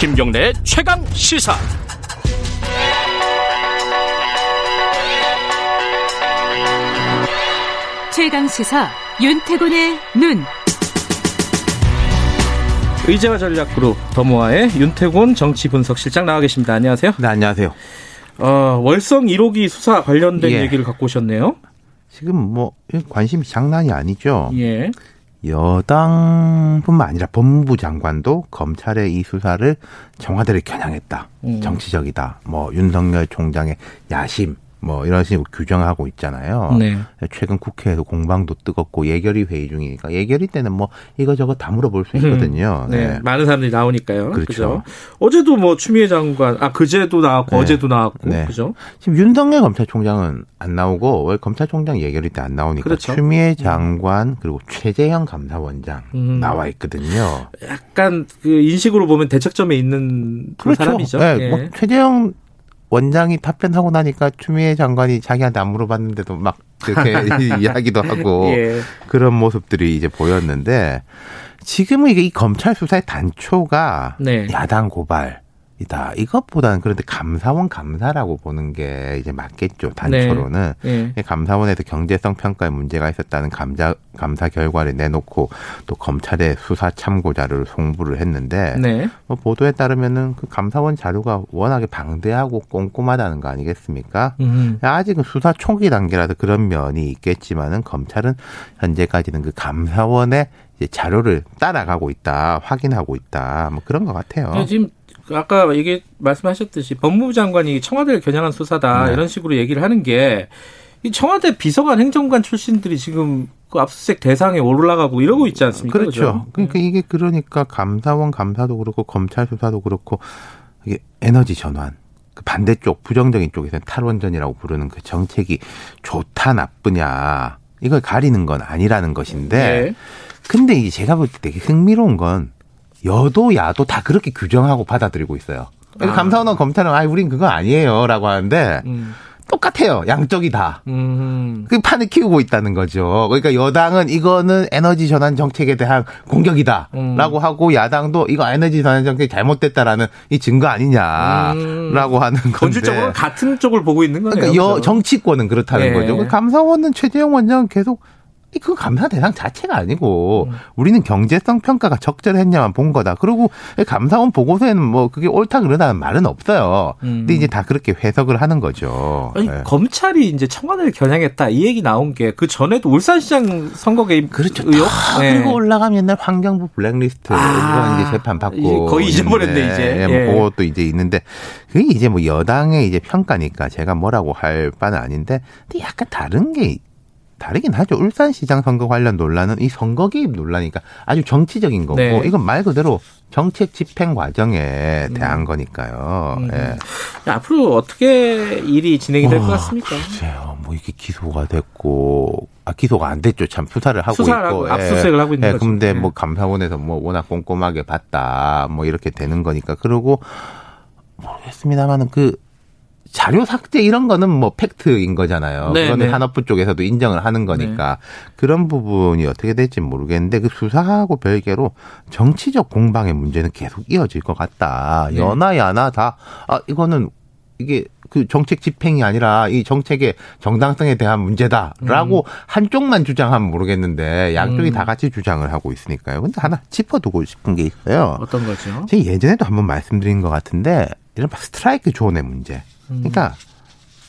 김경래의 최강 시사 최강 시사 윤태곤의 눈. 의제와 전략그룹 더모아의 윤태곤 정치분석실장 나와 계십니다. 안녕하세요. 네, 안녕하세요. 어, 월성 1호기 수사 관련된 예. 얘기를 갖고 오셨네요. 지금 뭐 관심이 장난이 아니죠. 예. 여당뿐만 아니라 법무부 장관도 검찰의 이 수사를 청와대를 겨냥했다. 음. 정치적이다. 뭐 윤석열 총장의 야심 뭐 이런 식으로 규정하고 있잖아요. 네. 최근 국회에서 공방도 뜨겁고 예결위 회의 중이니까 예결위 때는 뭐 이거저거 다 물어볼 수 있거든요. 네. 네. 많은 사람들이 나오니까요. 그렇죠. 그죠? 어제도 뭐 추미애 장관, 아, 그제도 나왔고, 네. 어제도 나왔고, 네. 그죠? 지금 윤석열 검찰총장은 안 나오고 왜 검찰총장 예결위 때 안 나오니까 그렇죠. 추미애 장관 그리고 최재형 감사원장 음. 나와 있거든요. 약간 그 인식으로 보면 대책점에 있는 그 사람이죠. 네, 예. 뭐 최재형 원장이 답변하고 나니까 추미애 장관이 자기한테 안 물어봤는데도 막 그렇게 이야기도 하고 예. 그런 모습들이 이제 보였는데 지금은 이게 이 검찰 수사의 단초가 네. 야당 고발 이다. 이것보다는 그런데 감사원 감사라고 보는 게 이제 맞겠죠. 단초로는. 예. 감사원에서 경제성 평가에 문제가 있었다는 감자, 감사 결과를 내놓고 또 검찰의 수사 참고 자료를 송부를 했는데 네. 뭐 보도에 따르면은 그 감사원 자료가 워낙에 방대하고 꼼꼼하다는 거 아니겠습니까? 음. 아직은 수사 초기 단계라도 그런 면이 있겠지만은 검찰은 현재까지는 그 감사원의 자료를 따라가고 있다, 확인하고 있다, 뭐 그런 것 같아요. 네, 지금 아까 얘기 말씀하셨듯이 법무부 장관이 청와대를 겨냥한 수사다 네. 이런 식으로 얘기를 하는 게 이 청와대 비서관 행정관 출신들이 지금 그 압수수색 대상에 올라가고 이러고 있지 않습니까? 그렇죠. 그죠? 그러니까 이게 그러니까 감사원 감사도 그렇고 검찰 수사도 그렇고 이게 에너지 전환. 그 반대쪽 부정적인 쪽에서는 탈원전이라고 부르는 그 정책이 좋다 나쁘냐 이걸 가리는 건 아니라는 것인데 네. 근데 이게 제가 볼 때 되게 흥미로운 건 여도 야도 다 그렇게 규정하고 받아들이고 있어요. 아. 감사원은 검찰은 아 우린 그거 아니에요라고 하는데 음. 똑같아요. 양쪽이 다. 음. 그 판을 키우고 있다는 거죠. 그러니까 여당은 이거는 에너지 전환 정책에 대한 공격이다라고 음. 하고 야당도 이거 에너지 전환 정책이 잘못됐다라는 이 증거 아니냐라고 음. 하는 건데. 본질적으로 같은 쪽을 보고 있는 거네요. 그러니까 여? 정치권은 그렇다는 예. 거죠. 그 감사원은 최재형 원장은 계속 이그 감사 대상 자체가 아니고 음. 우리는 경제성 평가가 적절했냐만 본 거다. 그리고 감사원 보고서에는 뭐 그게 옳다 그러다는 말은 없어요. 음. 근데 이제 다 그렇게 해석을 하는 거죠. 아니 예. 검찰이 이제 청와대를 겨냥했다 이 얘기 나온 게 그 전에도 울산시장 선거 개입 그렇죠. 의혹 다 네. 그리고 올라가면 옛날 환경부 블랙리스트 아, 이거 이제 재판 받고 거의 잊어버렸네, 있는데, 이제. 예, 뭐 예. 그것도 이제 있는데 그게 이제 뭐 여당의 이제 평가니까 제가 뭐라고 할 바는 아닌데 근데 약간 다른 게 다르긴 하죠. 울산시장 선거 관련 논란은 이 선거 개입 논란이니까 아주 정치적인 거고 네. 이건 말 그대로 정책 집행 과정에 대한 거니까요. 음. 예. 앞으로 어떻게 일이 진행이 될것 와, 같습니까? 글쎄요. 뭐 이게 기소가 됐고 아 기소가 안 됐죠. 참 수사를 하고 수사를 있고 하고 압수수색을 하고 있는 예, 거죠. 근데 예. 뭐 감사원에서 뭐 워낙 꼼꼼하게 봤다 뭐 이렇게 되는 거니까 그러고 모르겠습니다만은 그 자료 삭제 이런 거는 뭐 팩트인 거잖아요. 네, 그거는 네. 산업부 쪽에서도 인정을 하는 거니까 그런 부분이 어떻게 될지 모르겠는데 그 수사하고 별개로 정치적 공방의 문제는 계속 이어질 것 같다. 네. 여나 야나 다 아 이거는 이게 그 정책 집행이 아니라 이 정책의 정당성에 대한 문제다라고 한쪽만 주장하면 모르겠는데 양쪽이 음. 다 같이 주장을 하고 있으니까요. 근데 하나 짚어두고 싶은 게 있어요. 어떤 거죠? 제가 예전에도 한번 말씀드린 것 같은데 이런 스트라이크 존의 문제. 그러니까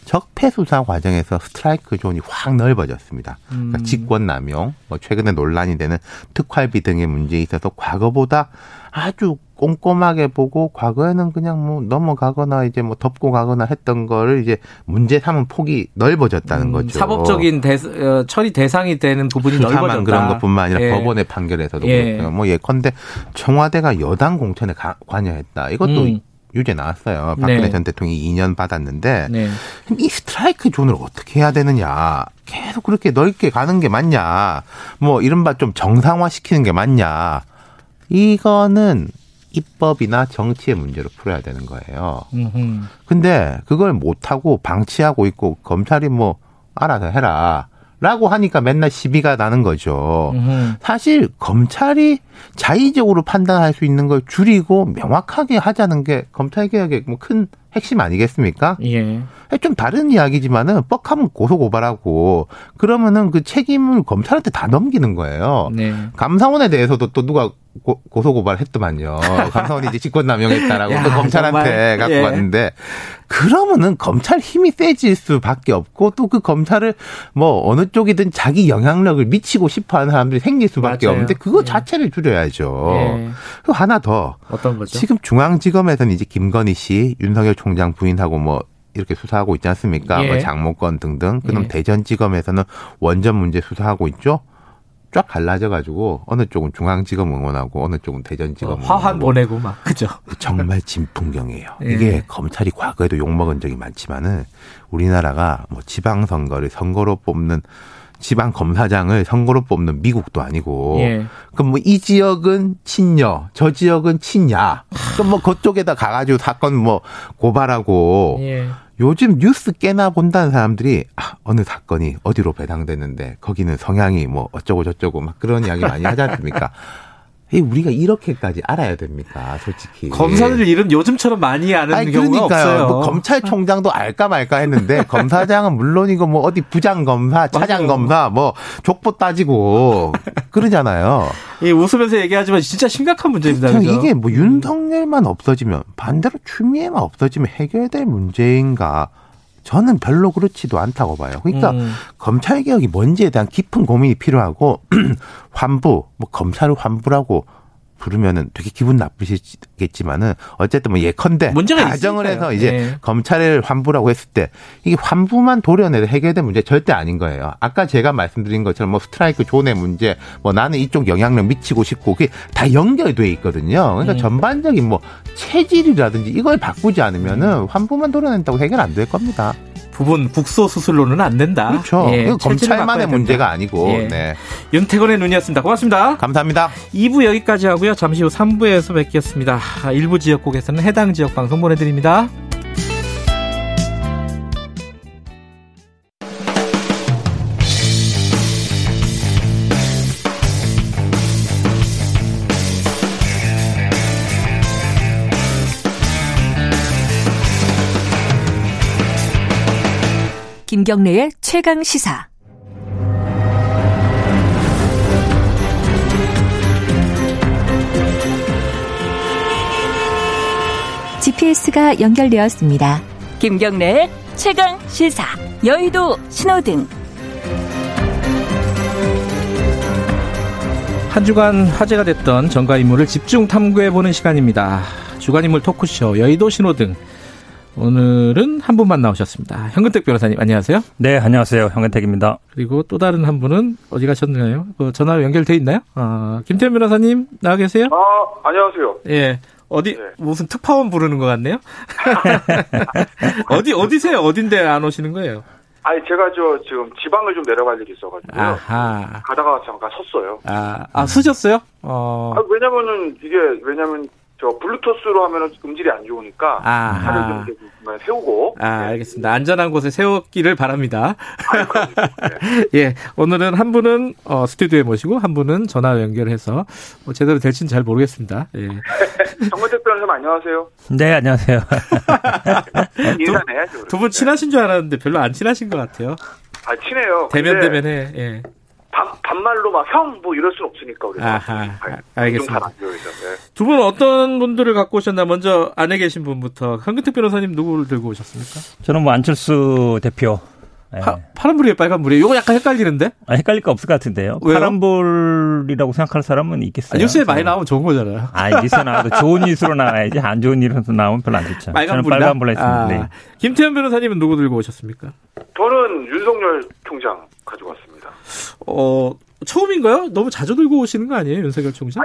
적폐 수사 과정에서 스트라이크 존이 확 넓어졌습니다. 그러니까 음. 직권 남용, 뭐 최근에 논란이 되는 특활비 등의 문제에 있어서 과거보다 아주 꼼꼼하게 보고 과거에는 그냥 뭐 넘어가거나 이제 뭐 덮고 가거나 했던 거를 이제 문제 삼은 폭이 넓어졌다는 음, 거죠. 사법적인 대, 어, 처리 대상이 되는 부분이 넓어졌다. 그런 것뿐만 아니라 예. 법원의 판결에서도 예. 그렇고요. 뭐 예컨대 청와대가 여당 공천에 가- 관여했다. 이것도 음. 유죄 나왔어요. 박근혜 네. 전 대통령이 2년 받았는데 네. 이 스트라이크 존을 어떻게 해야 되느냐. 계속 그렇게 넓게 가는 게 맞냐. 뭐 이른바 좀 정상화 시키는 게 맞냐. 이거는 입법이나 정치의 문제로 풀어야 되는 거예요. 음흠. 근데 그걸 못하고 방치하고 있고 검찰이 뭐 알아서 해라. 라고 하니까 맨날 시비가 나는 거죠. 음흠. 사실 검찰이 자의적으로 판단할 수 있는 걸 줄이고 명확하게 하자는 게 검찰 개혁의 뭐 큰 핵심 아니겠습니까? 예. 좀 다른 이야기지만은 뻑하면 고소 고발하고 그러면은 그 책임을 검찰한테 다 넘기는 거예요. 네. 감사원에 대해서도 또 누가 고, 소 고발했더만요. 감사원이 이제 직권남용했다라고 야, 또 검찰한테 정말. 갖고 예. 왔는데 그러면은 검찰 힘이 세질 수밖에 없고 또 그 검찰을 뭐 어느 쪽이든 자기 영향력을 미치고 싶어하는 사람들이 생길 수밖에 맞아요. 없는데 그거 예. 자체를 줄여야죠. 예. 그리고 하나 더 어떤 거죠? 지금 중앙지검에서는 이제 김건희 씨, 윤석열 총장 부인하고 뭐 이렇게 수사하고 있지 않습니까? 예. 뭐 장모건 등등. 그럼 예. 대전지검에서는 원전 문제 수사하고 있죠. 쫙 갈라져 가지고 어느 쪽은 중앙지검 응원하고 어느 쪽은 대전지검 어, 응원하고 화환 보내고 막 그죠? 정말 진풍경이에요. 예. 이게 검찰이 과거에도 욕 먹은 적이 많지만은 우리나라가 뭐 지방 선거를 선거로 뽑는 지방 검사장을 선거로 뽑는 미국도 아니고 예. 그럼 뭐 이 지역은 친여, 저 지역은 친야. 그럼 뭐 그쪽에다 가가지고 사건 뭐 고발하고 예. 요즘 뉴스 깨나 본다는 사람들이 아, 어느 사건이 어디로 배당됐는데 거기는 성향이 뭐 어쩌고 저쩌고 막 그런 이야기 많이 하지 않습니까? 이 우리가 이렇게까지 알아야 됩니까, 솔직히. 검사들 이름 요즘처럼 많이 아는 아니, 경우가 그러니까요. 없어요. 뭐 검찰총장도 알까 말까 했는데 검사장은 물론이고 뭐 어디 부장 검사, 차장 검사 뭐 족보 따지고 그러잖아요. 예, 웃으면서 얘기하지만 진짜 심각한 문제입니다. 그냥 그죠? 이게 뭐 윤석열만 없어지면 반대로 추미애만 없어지면 해결될 문제인가? 저는 별로 그렇지도 않다고 봐요. 그러니까 음. 검찰 개혁이 뭔지에 대한 깊은 고민이 필요하고 환부, 뭐 검찰을 환부라고 부르면은 되게 기분 나쁘시겠지만은 어쨌든 뭐 예컨대 문제가 가정을 있으니까요. 해서 이제 예. 검찰을 환부라고 했을 때 이게 환부만 도려내서 해결된 문제 절대 아닌 거예요. 아까 제가 말씀드린 것처럼 뭐 스트라이크 존의 문제, 뭐 나는 이쪽 영향력 미치고 싶고 그게 다 연결돼 있거든요. 그러니까 음. 전반적인 뭐 체질이라든지 이걸 바꾸지 않으면은 환부만 도려낸다고 해결 안 될 겁니다. 부분 국소 수술로는 안 된다. 그렇죠. 예, 검찰만의. 문제가 아니고. 예. 네. 윤태곤의 눈이었습니다. 고맙습니다. 감사합니다. 2부 여기까지 하고요. 잠시 후 3부에서 뵙겠습니다. 일부 지역국에서는 해당 지역 방송 보내드립니다. 김경래의 최강 시사. GPS가 연결되었습니다. 김경래의 최강 시사. 여의도 신호등. 한 주간 화제가 됐던 정가 인물을 집중 탐구해보는 시간입니다. 주간 인물 토크쇼 여의도 신호등. 오늘은 한 분만 나오셨습니다. 현근택 변호사님 안녕하세요. 네, 안녕하세요. 현근택입니다. 그리고 또 다른 한 분은 어디 가셨나요? 그 전화 연결돼 있나요? 아, 김태현 변호사님 나와 계세요? 아, 안녕하세요. 예. 어디 네. 무슨 특파원 부르는 것 같네요. 어디 어디세요? 어딘데 안 오시는 거예요? 아니, 제가 저 지금 지방을 좀 내려갈 일이 있어가지고요. 아하. 가다가 잠깐 섰어요. 아, 아 쓰셨어요? 어. 아, 왜냐면은 이게 왜냐면 저 블루투스로 하면은 음질이 안 좋으니까 아하. 차를 좀 이렇게 중간에 세우고 아, 네. 알겠습니다. 안전한 곳에 세웠기를 바랍니다. 네. 예, 오늘은 한 분은 어, 스튜디오에 모시고 한 분은 전화 연결해서 뭐 제대로 될지는 잘 모르겠습니다. 예. 정근택 변호사님 안녕하세요. 네, 안녕하세요. 인사는 해야죠. 두분 친하신 줄 알았는데 별로 안 친하신 것 같아요. 아, 친해요. 대면 대면해. 예. 반, 반말로 막 형 뭐 이럴 순 없으니까 우리가. 아하, 아, 알겠습니다. 좀잘안 보여요, 네. 두분 어떤 분들을 갖고 오셨나 먼저 안에 계신 분부터 현근택 변호사님 누구를 들고 오셨습니까? 저는 뭐 안철수 대표. 예. 파, 파란불이에요, 빨간불이에요? 이거 약간 헷갈리는데? 아, 헷갈릴 거 없을 것 같은데요. 왜요? 파란불이라고 생각할 사람은 있겠어요. 아, 뉴스에 많이 저는. 나오면 좋은 거잖아요. 아, 뉴스에 나와도 좋은 뉴스로 나와야지 안 좋은 일로 나오면 별로 안 좋죠. 저는 빨간불이다. 빨간불로 했습니다. 아, 네. 김태현 변호사님은 누구 들고 오셨습니까? 저는 윤석열 총장 가지고 왔습니다. 어, 처음인가요? 너무 자주 들고 오시는 거 아니에요, 윤석열 총장?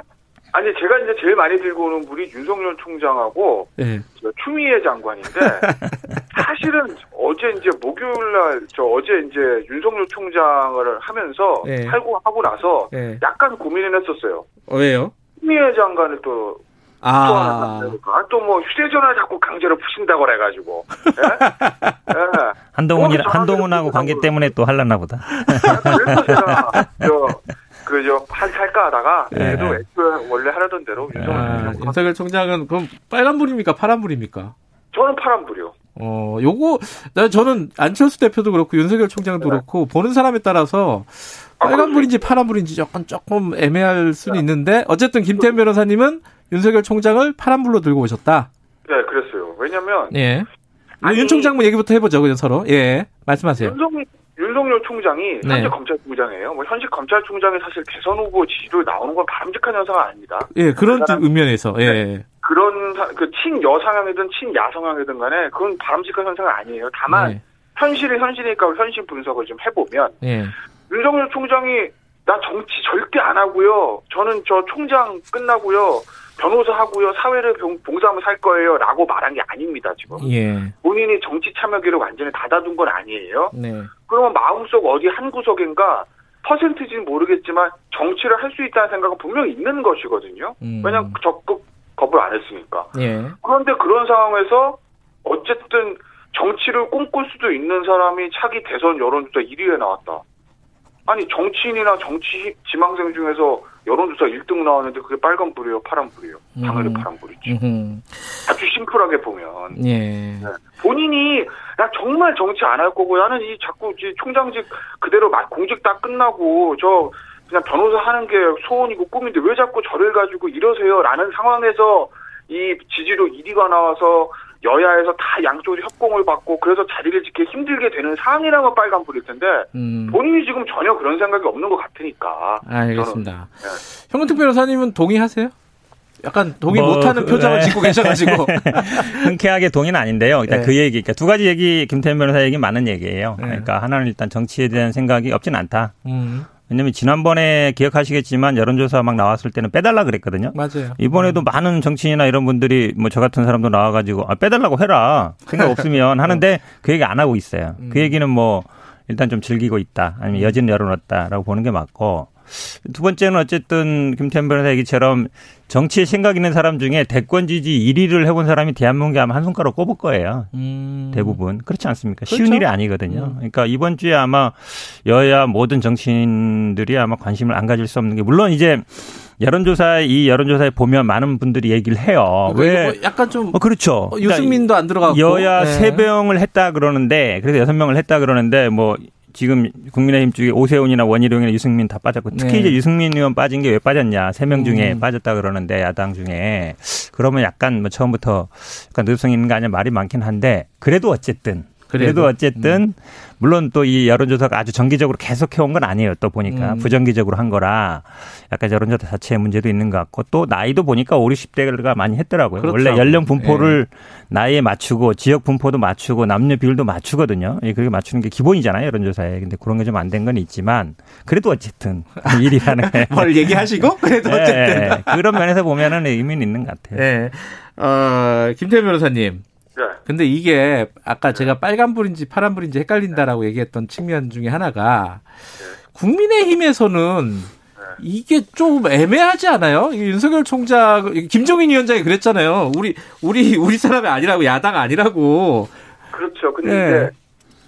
아니 제가 이제 제일 많이 들고 오는 분이 윤석열 총장하고 예. 저 추미애 장관인데 사실은 어제 이제 목요일 날 저 어제 이제 윤석열 총장을 하면서 네. 살고 하고 나서 예. 약간 고민을 했었어요. 어, 왜요? 추미애 장관을 또 아, 또뭐 휴대전화 자꾸 강제로 푸신다고 그래가지고 예? 예. 한동훈이 어, 한동훈하고 관계 때문에 또 할랐나 보다. 그래서 제가 저그저한 살까 하다가 네. 그래도 애초에 원래 하려던 대로 윤석열 아, 총장 윤석열 총장은 그럼 빨간불입니까? 파란불입니까? 저는 파란불이요. 어, 요거, 나 저는 안철수 대표도 그렇고 윤석열 총장도 네. 그렇고 보는 사람에 따라서 아, 빨간불인지 파란불인지 조금 조금 애매할 수는 있는데 어쨌든 김태현 변호사님은 윤석열 총장을 파란불로 들고 오셨다. 네, 그랬어요. 왜냐면 예. 아니- 윤 총장 뭐 얘기부터 해보죠, 그냥 서로. 예. 말씀하세요. 윤석열, 윤석열 총장이 현재 네. 검찰총장이에요. 뭐 현직 검찰총장이 사실 대선 후보 지지율 나오는 건 바람직한 현상은 아닙니다. 예, 그런 그 사람- 의면에서. 네. 예. 그런 사- 그 친여 성향이든 친야 성향이든 간에 그건 바람직한 현상은 아니에요. 다만 네. 현실이 현실이니까 현실 분석을 좀 해보면 예. 윤석열 총장이 나 정치 절대 안 하고요. 저는 저 총장 끝나고요. 변호사 하고요. 사회를 봉- 봉사하며 살 거예요. 라고 말한 게 아닙니다, 지금. 예. 본인이 정치 참여기를 완전히 닫아둔 건 아니에요. 네. 그러면 마음속 어디 한 구석인가 퍼센트지는 모르겠지만 정치를 할 수 있다는 생각은 분명히 있는 것이거든요. 음. 왜냐하면 적극 거부를 안 했으니까. 예. 그런데 그런 상황에서 어쨌든 정치를 꿈꿀 수도 있는 사람이 차기 대선 여론조사 1위에 나왔다. 아니 정치인이나 정치 지망생 중에서 여론조사 1등 나왔는데 그게 빨간불이에요, 파란불이에요. 당연히 음. 파란불이지. 음흠. 아주 심플하게 보면 예. 본인이 나 정말 정치 안 할 거고 나는 이 자꾸 이 총장직 그대로 막 공직 다 끝나고 저 그냥 변호사 하는 게 소원이고 꿈인데 왜 자꾸 저를 가지고 이러세요 라는 상황에서 이 지지로 1위가 나와서 여야에서 다 양쪽이 협공을 받고 그래서 자리를 지키기 힘들게 되는 상황이라면 빨간불일 텐데 음. 본인이 지금 전혀 그런 생각이 없는 것 같으니까 알겠습니다. 네. 현근택 변호사님은 동의하세요? 약간 동의 뭐, 못하는 표정을 네. 짓고 계셔가지고. 흔쾌하게 동의는 아닌데요. 일단 네. 그 얘기, 그러니까 두 가지 얘기, 김태현 변호사 얘기 많은 얘기예요. 네. 그러니까 하나는 일단 정치에 대한 생각이 없진 않다. 음, 왜냐면 지난번에 기억하시겠지만 여론조사 막 나왔을 때는 빼달라 그랬거든요. 맞아요. 이번에도 많은 정치인이나 이런 분들이 뭐 저 같은 사람도 나와가지고 아, 빼달라고 해라. 생각 없으면 하는데 그 얘기 안 하고 있어요. 그 얘기는 뭐 일단 좀 즐기고 있다. 아니면 여지는 열어놨다라고 보는 게 맞고. 두 번째는 어쨌든 김태현 변호사 얘기처럼 정치에 생각 있는 사람 중에 대권 지지 1위를 해본 사람이 대한민국에 아마 한 손가락 꼽을 거예요. 음. 대부분 그렇지 않습니까? 쉬운 그렇죠. 일이 아니거든요. 음. 그러니까 이번 주에 아마 여야 모든 정치인들이 아마 관심을 안 가질 수 없는 게 물론 이제 여론조사에 이 여론조사에 보면 많은 분들이 얘기를 해요. 이거 왜? 뭐 약간 좀 어, 그렇죠. 어, 유승민도 안 들어가고 여야 네. 세 명을 했다 그러는데 그래서 여섯 명을 했다 그러는데 뭐 지금 국민의힘 쪽에 오세훈이나 원희룡이나 유승민 다 빠졌고 특히 네. 이제 유승민 의원 빠진 게 왜 빠졌냐 세 명 중에 음. 빠졌다 그러는데 야당 중에 그러면 약간 뭐 처음부터 약간 느성 있는 거 아니야 말이 많긴 한데 그래도 어쨌든 그래도, 그래도. 음. 어쨌든 물론 또 이 여론조사가 아주 정기적으로 계속 해 온 건 아니에요. 또 보니까 음. 부정기적으로 한 거라 약간 여론조사 자체의 문제도 있는 것 같고 또 나이도 보니까 5, 60대가 많이 했더라고요. 원래 그렇더라고요. 연령 분포를 나이에 맞추고 지역 분포도 맞추고 남녀 비율도 맞추거든요. 예, 그렇게 맞추는 게 기본이잖아요. 여론조사에. 근데 그런 게 좀 안 된 건 있지만 그래도 어쨌든 일이라는 게. 뭘 얘기하시고 그래도 예, 어쨌든. 예. 그런 면에서 보면은 의미는 있는 것 같아요. 네. 어, 김태현 변호사님. 네. 근데 이게 아까 제가 빨간불인지 파란불인지 het갈린다라고 얘기했던 측면 중에 하나가 국민의힘에서는 이게 좀 애매하지 않아요? 이 윤석열 총장, 김종인 위원장이 그랬잖아요. 우리, 우리, 우리 사람이 아니라고, 야당 아니라고. 그렇죠. 근데 네. 이제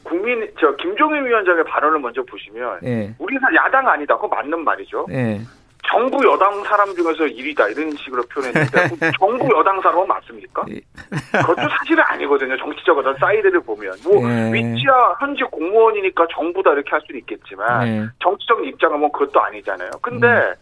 국민 저 김종인 위원장의 발언을 먼저 보시면 예, 우리는 야당 아니다. 그거 맞는 말이죠. 예. 정부 여당 사람 중에서 1위다 이런 식으로 표현했는데 정부 여당 사람은 맞습니까? 예. 그것도 사실은 아니거든요. 정치적 어떤 사이드를 보면 뭐 예. 위치야 현직 공무원이니까 정부다 이렇게 할 수는 있겠지만 예. 정치적 입장은 뭐 그것도 아니잖아요. 근데 음.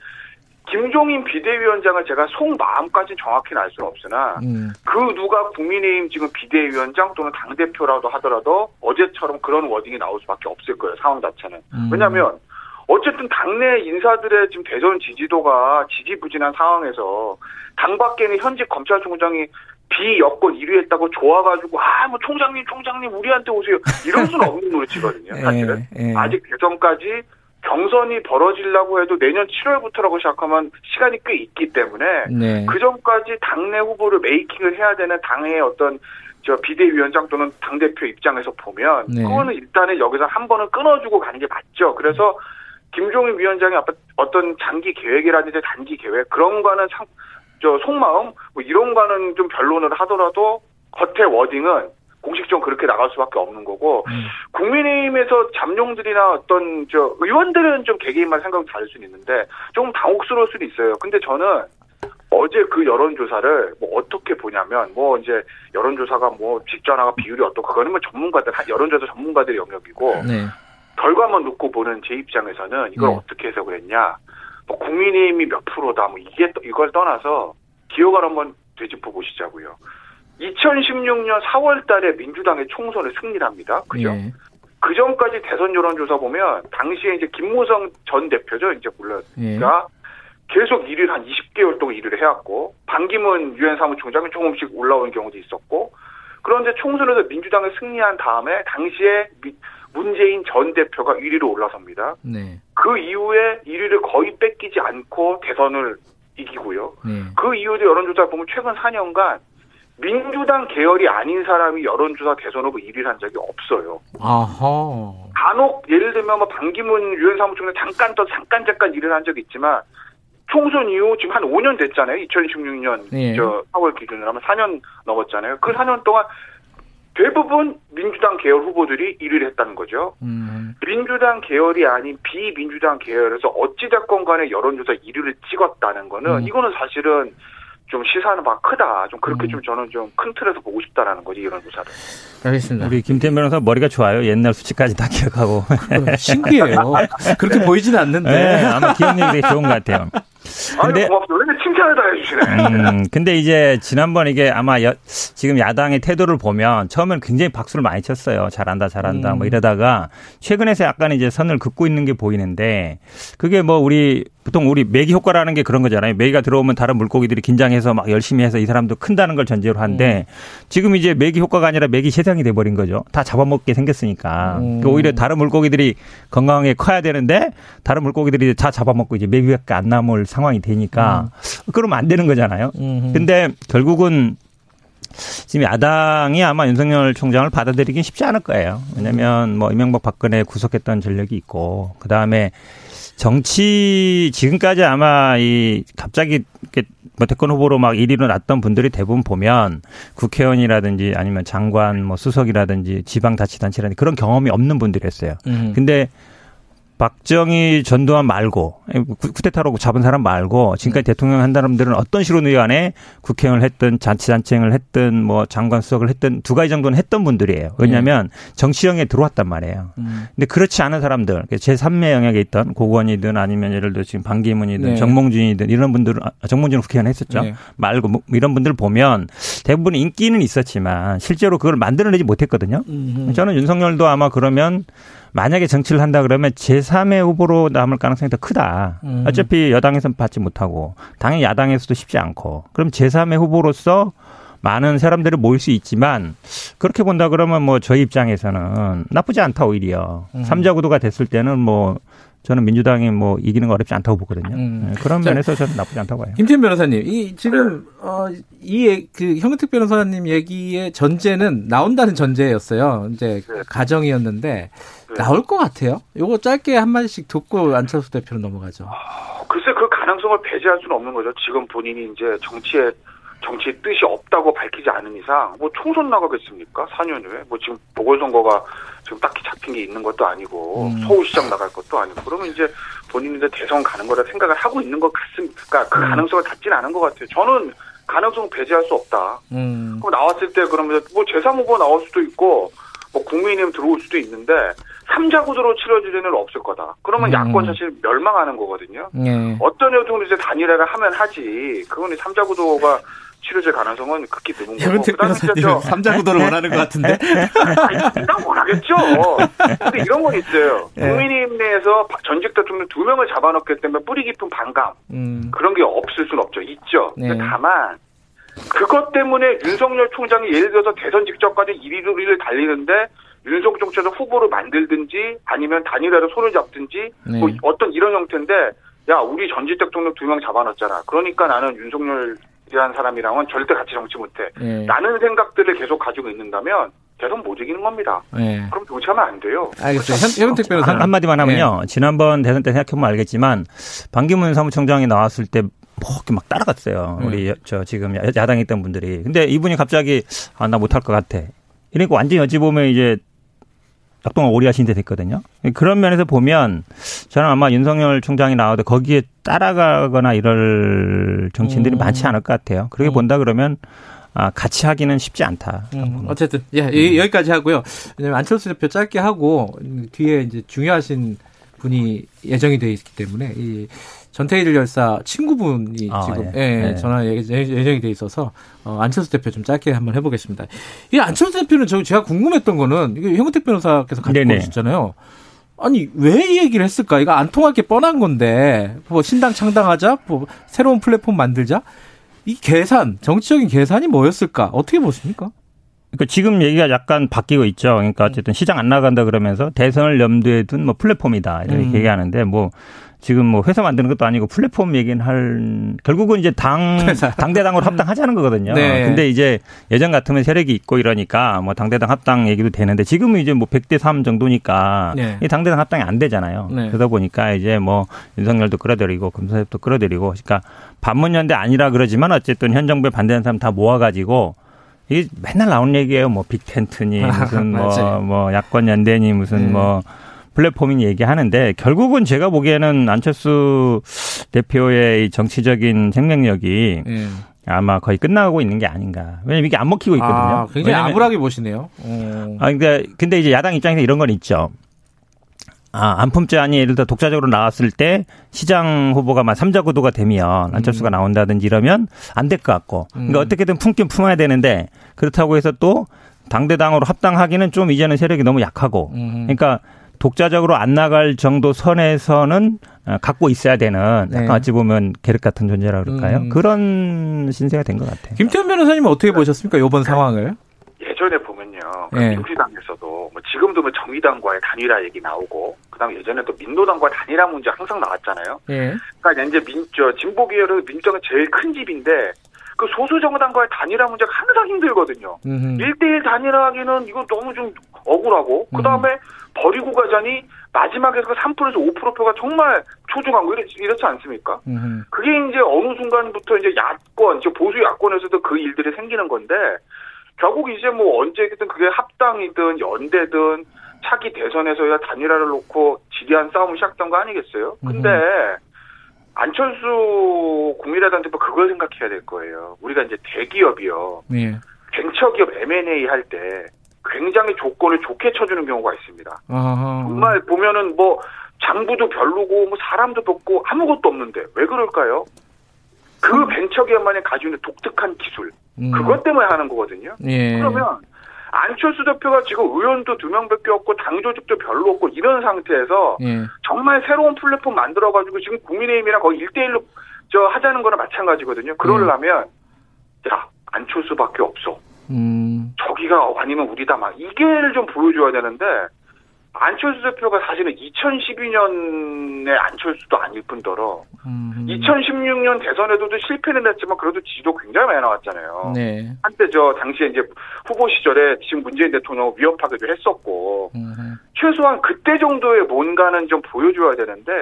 김종인 비대위원장을 제가 속마음까지 정확히는 알 수는 없으나 음, 그 누가 국민의힘 지금 비대위원장 또는 당대표라도 하더라도 어제처럼 그런 wording이 나올 수밖에 없을 거예요. 상황 자체는. 음. 왜냐하면 어쨌든 당내 인사들의 지금 대선 지지도가 지지부진한 상황에서 당 밖에는 현직 검찰총장이 비여권 1위 했다고 좋아가지고 아 뭐 총장님 총장님 우리한테 오세요 이럴 수는 없는 노릇이거든요 사실은 예, 예. 아직 대선까지 경선이 벌어지려고 해도 내년 7월부터라고 시작하면 시간이 꽤 있기 때문에 네. 그 전까지 당내 후보를 메이킹을 해야 되는 당의 어떤 저 비대위원장 또는 당 대표 입장에서 보면 네. 그거는 일단은 여기서 한 번은 끊어주고 가는 게 맞죠. 그래서 김종인 위원장의 어떤- 장기 계획이라든지 단기 계획 그런 거는 상, 저 속마음 뭐 이런 거는 좀 변론을 하더라도 겉의 워딩은 공식적으로 그렇게 나갈 수밖에 없는 거고 음. 국민의힘에서 잠룡들이나 어떤 저 의원들은 좀 개개인만 생각이 다를 수는 있는데 조금 당혹스러울 수도 있어요. 근데 저는 어제 그 여론조사를 뭐 어떻게 보냐면 뭐 이제 여론조사가 뭐 직전화가 비율이 어떻고 그거는 뭐 전문가들 여론조사 전문가들의 영역이고 네. 결과만 놓고 보는 제 입장에서는 이걸 네. 어떻게 해석을 했냐 뭐 국민의힘이 몇 프로다 뭐 이게 또- 이걸 떠나서 기억을 한번 되짚어 보시자고요. 2016년 4월 달에 민주당의 총선에 승리를 합니다. 그죠? 예. 그 전까지 대선 여론조사 보면 당시에 이제 김무성 전 대표죠. 이제 물론 예. 가 계속 1위를 한 20개월 동안 1위를 해왔고 반기문 유엔 사무총장이 조금씩 올라오는 경우도 있었고 그런데 총선에서 민주당이 승리한 다음에 당시에 미- 문재인 전 대표가 1위로 올라섭니다. 네. 그 이후에 1위를 거의 뺏기지 않고 대선을 이기고요. 네. 그 이후도 여론조사 보면 최근 4년간 민주당 계열이 아닌 사람이 여론조사 대선 후보 1위를 한 적이 없어요. 아하. 간혹 예를 들면 뭐 반기문 유엔 사무총장 잠깐 또 잠깐 잠깐 일을 한 적이 있지만 총선 이후 지금 한 5년 됐잖아요. 2016년 네. 저 4월 기준으로 하면 4년 넘었잖아요. 그 4년 동안 대부분 민주당 계열 후보들이 1위를 했다는 거죠. 음. 민주당 계열이 아닌 비민주당 계열에서 어찌됐건 간에 여론조사 1위를 찍었다는 거는 음. 이거는 사실은 좀 시사하는 바가 크다. 좀 그렇게 음. 좀 저는 좀 큰 틀에서 보고 싶다라는 거지 이런 조사를. 알겠습니다. 우리 김태현 변호사 머리가 좋아요. 옛날 수치까지 다 기억하고. 신기해요. 그렇게 보이진 않는데. 네, 아마 기억력이 되게 좋은 것 같아요. 근데- 고맙습니다. 왜 칭찬을 다 해주시네. 음, 근데 이제 지난번 이게 아마 여- 지금 야당의 태도를 보면 처음엔 굉장히 박수를 많이 쳤어요. 잘한다, 잘한다, 음. 뭐 이러다가 최근에서 약간 이제 선을 긋고 있는 게 보이는데 그게 뭐 우리 보통 우리 매기 효과라는 게 그런 거잖아요. 매기가 들어오면 다른 물고기들이 긴장해서 막 열심히 해서 이 사람도 큰다는 걸 전제로 하는데 음. 지금 이제 매기 효과가 아니라 매기 세상이 돼버린 거죠. 다 잡아먹게 생겼으니까. 음. 그러니까 오히려 다른 물고기들이 건강하게 커야 되는데 다른 물고기들이 다 잡아먹고 이제 매기밖에 안 남을 상황이 되니까 음. 그러면 안 되는 거잖아요. 근데 결국은 지금 야당이 아마 윤석열 총장을 받아들이긴 쉽지 않을 거예요. 왜냐하면 뭐 이명박 박근혜 구속했던 전력이 있고 그 다음에 정치 지금까지 아마 이 갑자기 뭐 대권 후보로 막 1위로 났던 분들이 대부분 보면 국회의원이라든지 아니면 장관 뭐 수석이라든지 지방 자치단체라든지 그런 경험이 없는 분들이었어요. 음. 근데 박정희 전두환 말고 쿠데타로 잡은 사람 말고 지금까지 네. 대통령 한 사람들은 어떤 식으로 간에 국회의원을 했든 자치단체를 했든 뭐 장관 수석을 했든 두 가지 정도는 했던 분들이에요. 왜냐하면 네. 정치형에 들어왔단 말이에요. 음. 근데 그렇지 않은 사람들 제3의 영역에 있던 고관이든 아니면 예를 들어 지금 반기문이든 네. 정몽준이든 이런 분들은 아, 정몽준은 국회의원 했었죠. 네. 말고 뭐 이런 분들 보면 대부분 인기는 있었지만 실제로 그걸 만들어내지 못했거든요. 음. 저는 윤석열도 아마 그러면 만약에 정치를 한다 그러면 제3의 후보로 남을 가능성이 더 크다. 음. 어차피 여당에서는 받지 못하고 당연히 야당에서도 쉽지 않고 그럼 제3의 후보로서 많은 사람들을 모일 수 있지만 그렇게 본다 그러면 뭐 저희 입장에서는 나쁘지 않다 오히려 음. 3자 구도가 됐을 때는 뭐 저는 민주당이 뭐 이기는 거 어렵지 않다고 보거든요. 음. 네, 그런 자, 면에서 저는 나쁘지 않다고 봐요. 김태현 변호사님, 이 지금 어, 이그 형택 변호사님 얘기의 전제는 나온다는 전제였어요. 이제 네. 가정이었는데 네. 나올 것 같아요. 요거 짧게 한 마디씩 듣고 안철수 대표로 넘어가죠. 어, 글쎄 그 가능성을 배제할 수는 없는 거죠. 지금 본인이 이제 정치에 정치의 뜻이 없다고 밝히지 않은 이상 뭐 총선 나가겠습니까? 4년 후에 뭐 지금 보궐선거가 지금 딱히 잡힌 게 있는 것도 아니고 음. 서울시장 나갈 것도 아니고 그러면 이제 본인들 대선 가는 거라 생각을 하고 있는 것 같습니까? 그러니까 그 음. 가능성을 갖지는 않은 것 같아요. 저는 가능성 배제할 수 없다. 음. 그럼 나왔을 때 그러면 뭐 제3후보 나올 수도 있고 뭐 국민의힘 들어올 수도 있는데 3자 구도로 치러질 일은 없을 거다. 그러면 음. 야권 사실 멸망하는 거거든요. 네. 어떤 여정도 이제 단일화를 하면 하지. 그거는 3자 구도가 치러질 가능성은 극히 드문 거고. 현택 변호사님 삼자 구도를 원하는 것 같은데. 난 원하겠죠. 근데 이런 건 있어요. 네. 국민의힘 내에서 전직 대통령 두 명을 잡아놓기 때문에 뿌리 깊은 반감 음. 그런 게 없을 수는 없죠. 있죠. 네. 다만 그것 때문에 윤석열 총장이 예를 들어서 대선 직전까지 1위를 달리는데 윤석 총장을 후보로 만들든지 아니면 단일화로 손을 잡든지 네. 뭐 어떤 이런 형태인데 야 우리 전직 대통령 두 명 잡아놨잖아. 그러니까 나는 윤석열 이한 사람이랑은 절대 같이 정치 못해. 네. 라는 생각들을 계속 가지고 있는다면 대선 못 이기는 겁니다. 네. 그럼 정치하면 안 돼요. 알겠어요. 현택 변호사 한마디만 하면요. 네. 지난번 대선 때 생각해보면 알겠지만 반기문 사무총장이 나왔을 때 뭐 이렇게 막 따라갔어요. 네. 우리 저 지금 야당에 있던 분들이. 근데 이분이 갑자기 아 나 못할 것 같아. 이러니까 완전히 어찌 보면 이제 약동을 오리 하신 데 됐거든요. 그런 면에서 보면 저는 아마 윤석열 총장이 나와도 거기에 따라가거나 이럴 정치인들이 음. 많지 않을 것 같아요. 그렇게 음. 본다 그러면 아, 같이 하기는 쉽지 않다. 음, 어쨌든, 예, 음. 여기까지 하고요. 왜냐면 안철수 대표 짧게 하고, 뒤에 이제 중요하신 분이 예정이 돼 있기 때문에, 이 전태일 열사 친구분이 아, 지금 예. 예, 예. 전화 예정이 돼 있어서 어, 안철수 대표 좀 짧게 한번 해보겠습니다. 이 안철수 대표는 저 제가 궁금했던 거는 이게 형은택 변호사께서 가지고 오셨잖아요. 아니 왜 이 얘기를 했을까? 이거 안 통할 게 뻔한 건데 뭐 신당 창당하자, 뭐 새로운 플랫폼 만들자. 이 계산, 정치적인 계산이 뭐였을까? 어떻게 보십니까? 그러니까 지금 얘기가 약간 바뀌고 있죠. 그러니까 어쨌든 시장 안 나간다 그러면서 대선을 염두에 둔 뭐 플랫폼이다 이렇게 음. 얘기하는데 뭐 지금 뭐 회사 만드는 것도 아니고 플랫폼 얘기는 할 결국은 이제 당 당대당으로 합당하자는 거거든요. 네. 근데 이제 예전 같으면 세력이 있고 이러니까 뭐 당대당 합당 얘기도 되는데 지금은 이제 뭐 100대 3 정도니까 네. 이 당대당 합당이 안 되잖아요. 네. 그러다 보니까 이제 뭐 윤석열도 끌어들이고 금사엽도 끌어들이고 그러니까 반문연대 아니라 그러지만 어쨌든 현 정부에 반대하는 사람 다 모아 가지고 이게 맨날 나오는 얘기예요. 뭐 빅텐트니 무슨 뭐뭐 뭐 야권 연대니 무슨 네. 뭐 플랫폼이 얘기하는데 결국은 제가 보기에는 안철수 대표의 정치적인 생명력이 예. 아마 거의 끝나고 있는 게 아닌가. 왜냐면 이게 안 먹히고 있거든요. 아, 굉장히 암울하게 보시네요. 오. 아, 근데, 근데 이제 야당 입장에서 이런 건 있죠. 아, 안품제안이 예를 들어 독자적으로 나왔을 때 시장 후보가 막 삼자 구도가 되면 안철수가 음. 나온다든지 이러면 안 될 것 같고. 그러니까 음. 어떻게든 품긴 품어야 되는데 그렇다고 해서 또 당대당으로 합당하기는 좀 이제는 세력이 너무 약하고. 음. 그러니까 독자적으로 안 나갈 정도 선에서는 어, 갖고 있어야 되는 약간 네. 어찌 보면 계륵 같은 존재라 그럴까요? 음. 그런 신세가 된 것 같아요. 김태현 변호사님은 어떻게 보셨습니까? 이번 상황을? 예전에 보면요. 예. 민주당에서도 뭐 지금도 뭐 정의당과의 단일화 얘기 나오고 그다음에 예전에도 민노당과 단일화 문제 항상 나왔잖아요. 예. 그러니까 이제 민, 저 진보 계열은 민주당은 제일 큰 집인데 그 소수 정당과의 단일화 문제가 항상 힘들거든요. 음흠. 일대일 단일화하기는 이건 너무 좀 억울하고 음. 그다음에 버리고 가자니 마지막에 그 3%에서 5%표가 정말 초중한 거 이렇, 이렇지 않습니까? 음흠. 그게 이제 어느 순간부터 이제 야권, 저 보수 야권에서도 그 일들이 생기는 건데 결국 이제 뭐 언제든 그게 합당이든 연대든 차기 대선에서야 단일화를 놓고 지리한 싸움을 시작된 거 아니겠어요? 근데 안철수 국민의당 대표 그걸 생각해야 될 거예요. 우리가 이제 대기업이요. 예. 벤처기업 M&A 할 때 굉장히 조건을 좋게 쳐주는 경우가 있습니다. 아하. 정말 보면은 뭐 장부도 별로고 뭐 사람도 없고 아무것도 없는데 왜 그럴까요? 그 벤처기업만이 가지고 있는 독특한 기술 음. 그것 때문에 하는 거거든요. 예. 그러면 안철수 대표가 지금 의원도 두 명밖에 없고 당 조직도 별로 없고 이런 상태에서 예. 정말 새로운 플랫폼 만들어가지고 지금 국민의힘이랑 거의 1대1로 저 하자는 거나 마찬가지거든요. 그러려면 야 안철수밖에 없어. 음. 저기가 아니면 우리다 막 이게를 좀 보여줘야 되는데 안철수 대표가 사실은 2012년에 안철수도 아닐 뿐더러 음. 2016년 대선에도 실패는 했지만 그래도 지지도 굉장히 많이 나왔잖아요. 네. 한때 저 당시에 이제 후보 시절에 지금 문재인 대통령 위협하기도 했었고 음. 최소한 그때 정도의 뭔가는 좀 보여줘야 되는데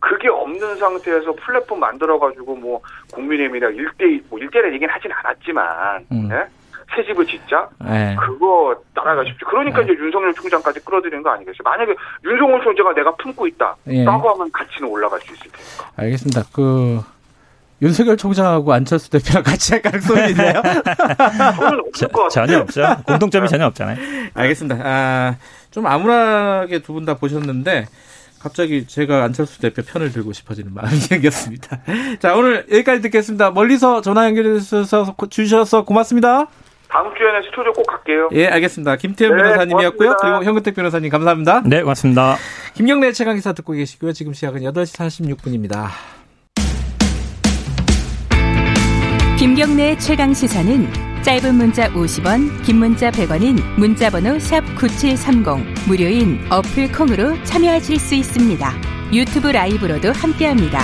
그게 없는 상태에서 플랫폼 만들어가지고 뭐 국민의힘이랑 1대1 뭐 1대1 얘기는 하진 않았지만 음. 예? 새 집을 짓자 예. 그거 따라가십시오. 그러니까 네. 이제 윤석열 총장까지 끌어들이는 거 아니겠어요? 만약에 윤석열 총장가 내가 품고 있다. 예. 라고 하면 가치는 올라갈 수 있을 테니까. 알겠습니다. 그 윤석열 총장하고 안철수 대표랑 같이 할 가능성이 있나요? 저는 없을 것 같아요. 전혀 없죠. 공통점이 전혀 없잖아요. 알겠습니다. 아, 좀 암울하게 두 분 다 보셨는데 갑자기 제가 안철수 대표 편을 들고 싶어지는 마음이 생겼습니다. 자, 오늘 여기까지 듣겠습니다. 멀리서 전화 연결해 주셔서 주셔서 고맙습니다. 다음 주에는 스튜디오 꼭 갈게요. 예, 알겠습니다. 김태현 네, 변호사님이었고요. 고맙습니다. 그리고 현근택 변호사님 감사합니다. 네, 고맙습니다. 김경래 최강기사 듣고 계시고요. 지금 시각은 8시 46분입니다. 김경래의 최강 시사는 짧은 문자 50원, 긴 문자 100원인 문자번호 샵 9730 무료인 어플 콩으로 참여하실 수 있습니다. 유튜브 라이브로도 함께합니다.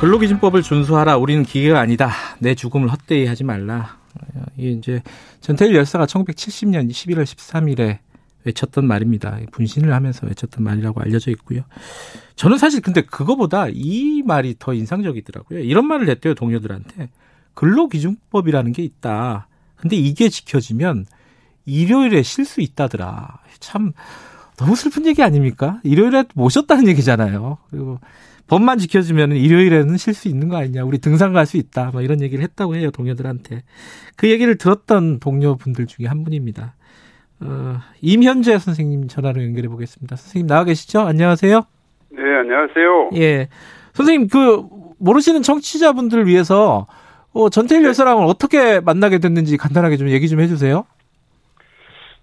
근로기준법을 준수하라. 우리는 기계가 아니다. 내 죽음을 헛되이 하지 말라. 어, 이게 이제 전태일 열사가 1970년 11월 13일에 외쳤던 말입니다. 분신을 하면서 외쳤던 말이라고 알려져 있고요. 저는 사실 근데 그거보다 이 말이 더 인상적이더라고요. 이런 말을 했대요, 동료들한테. 근로기준법이라는 게 있다. 근데 이게 지켜지면 일요일에 쉴 수 있다더라. 참 너무 슬픈 얘기 아닙니까? 일요일에 못 쉬었다는 얘기잖아요. 그리고 법만 지켜주면 일요일에는 쉴 수 있는 거 아니냐. 우리 등산 갈 수 있다. 뭐 이런 얘기를 했다고 해요, 동료들한테. 그 얘기를 들었던 동료분들 중에 한 분입니다. 어, 임현재 선생님 전화로 연결해 보겠습니다. 선생님 나와 계시죠? 안녕하세요. 네, 안녕하세요. 예. 선생님, 그, 모르시는 청취자분들을 위해서, 어, 전태일 열사랑을 어떻게 만나게 됐는지 간단하게 좀 얘기 좀 해주세요.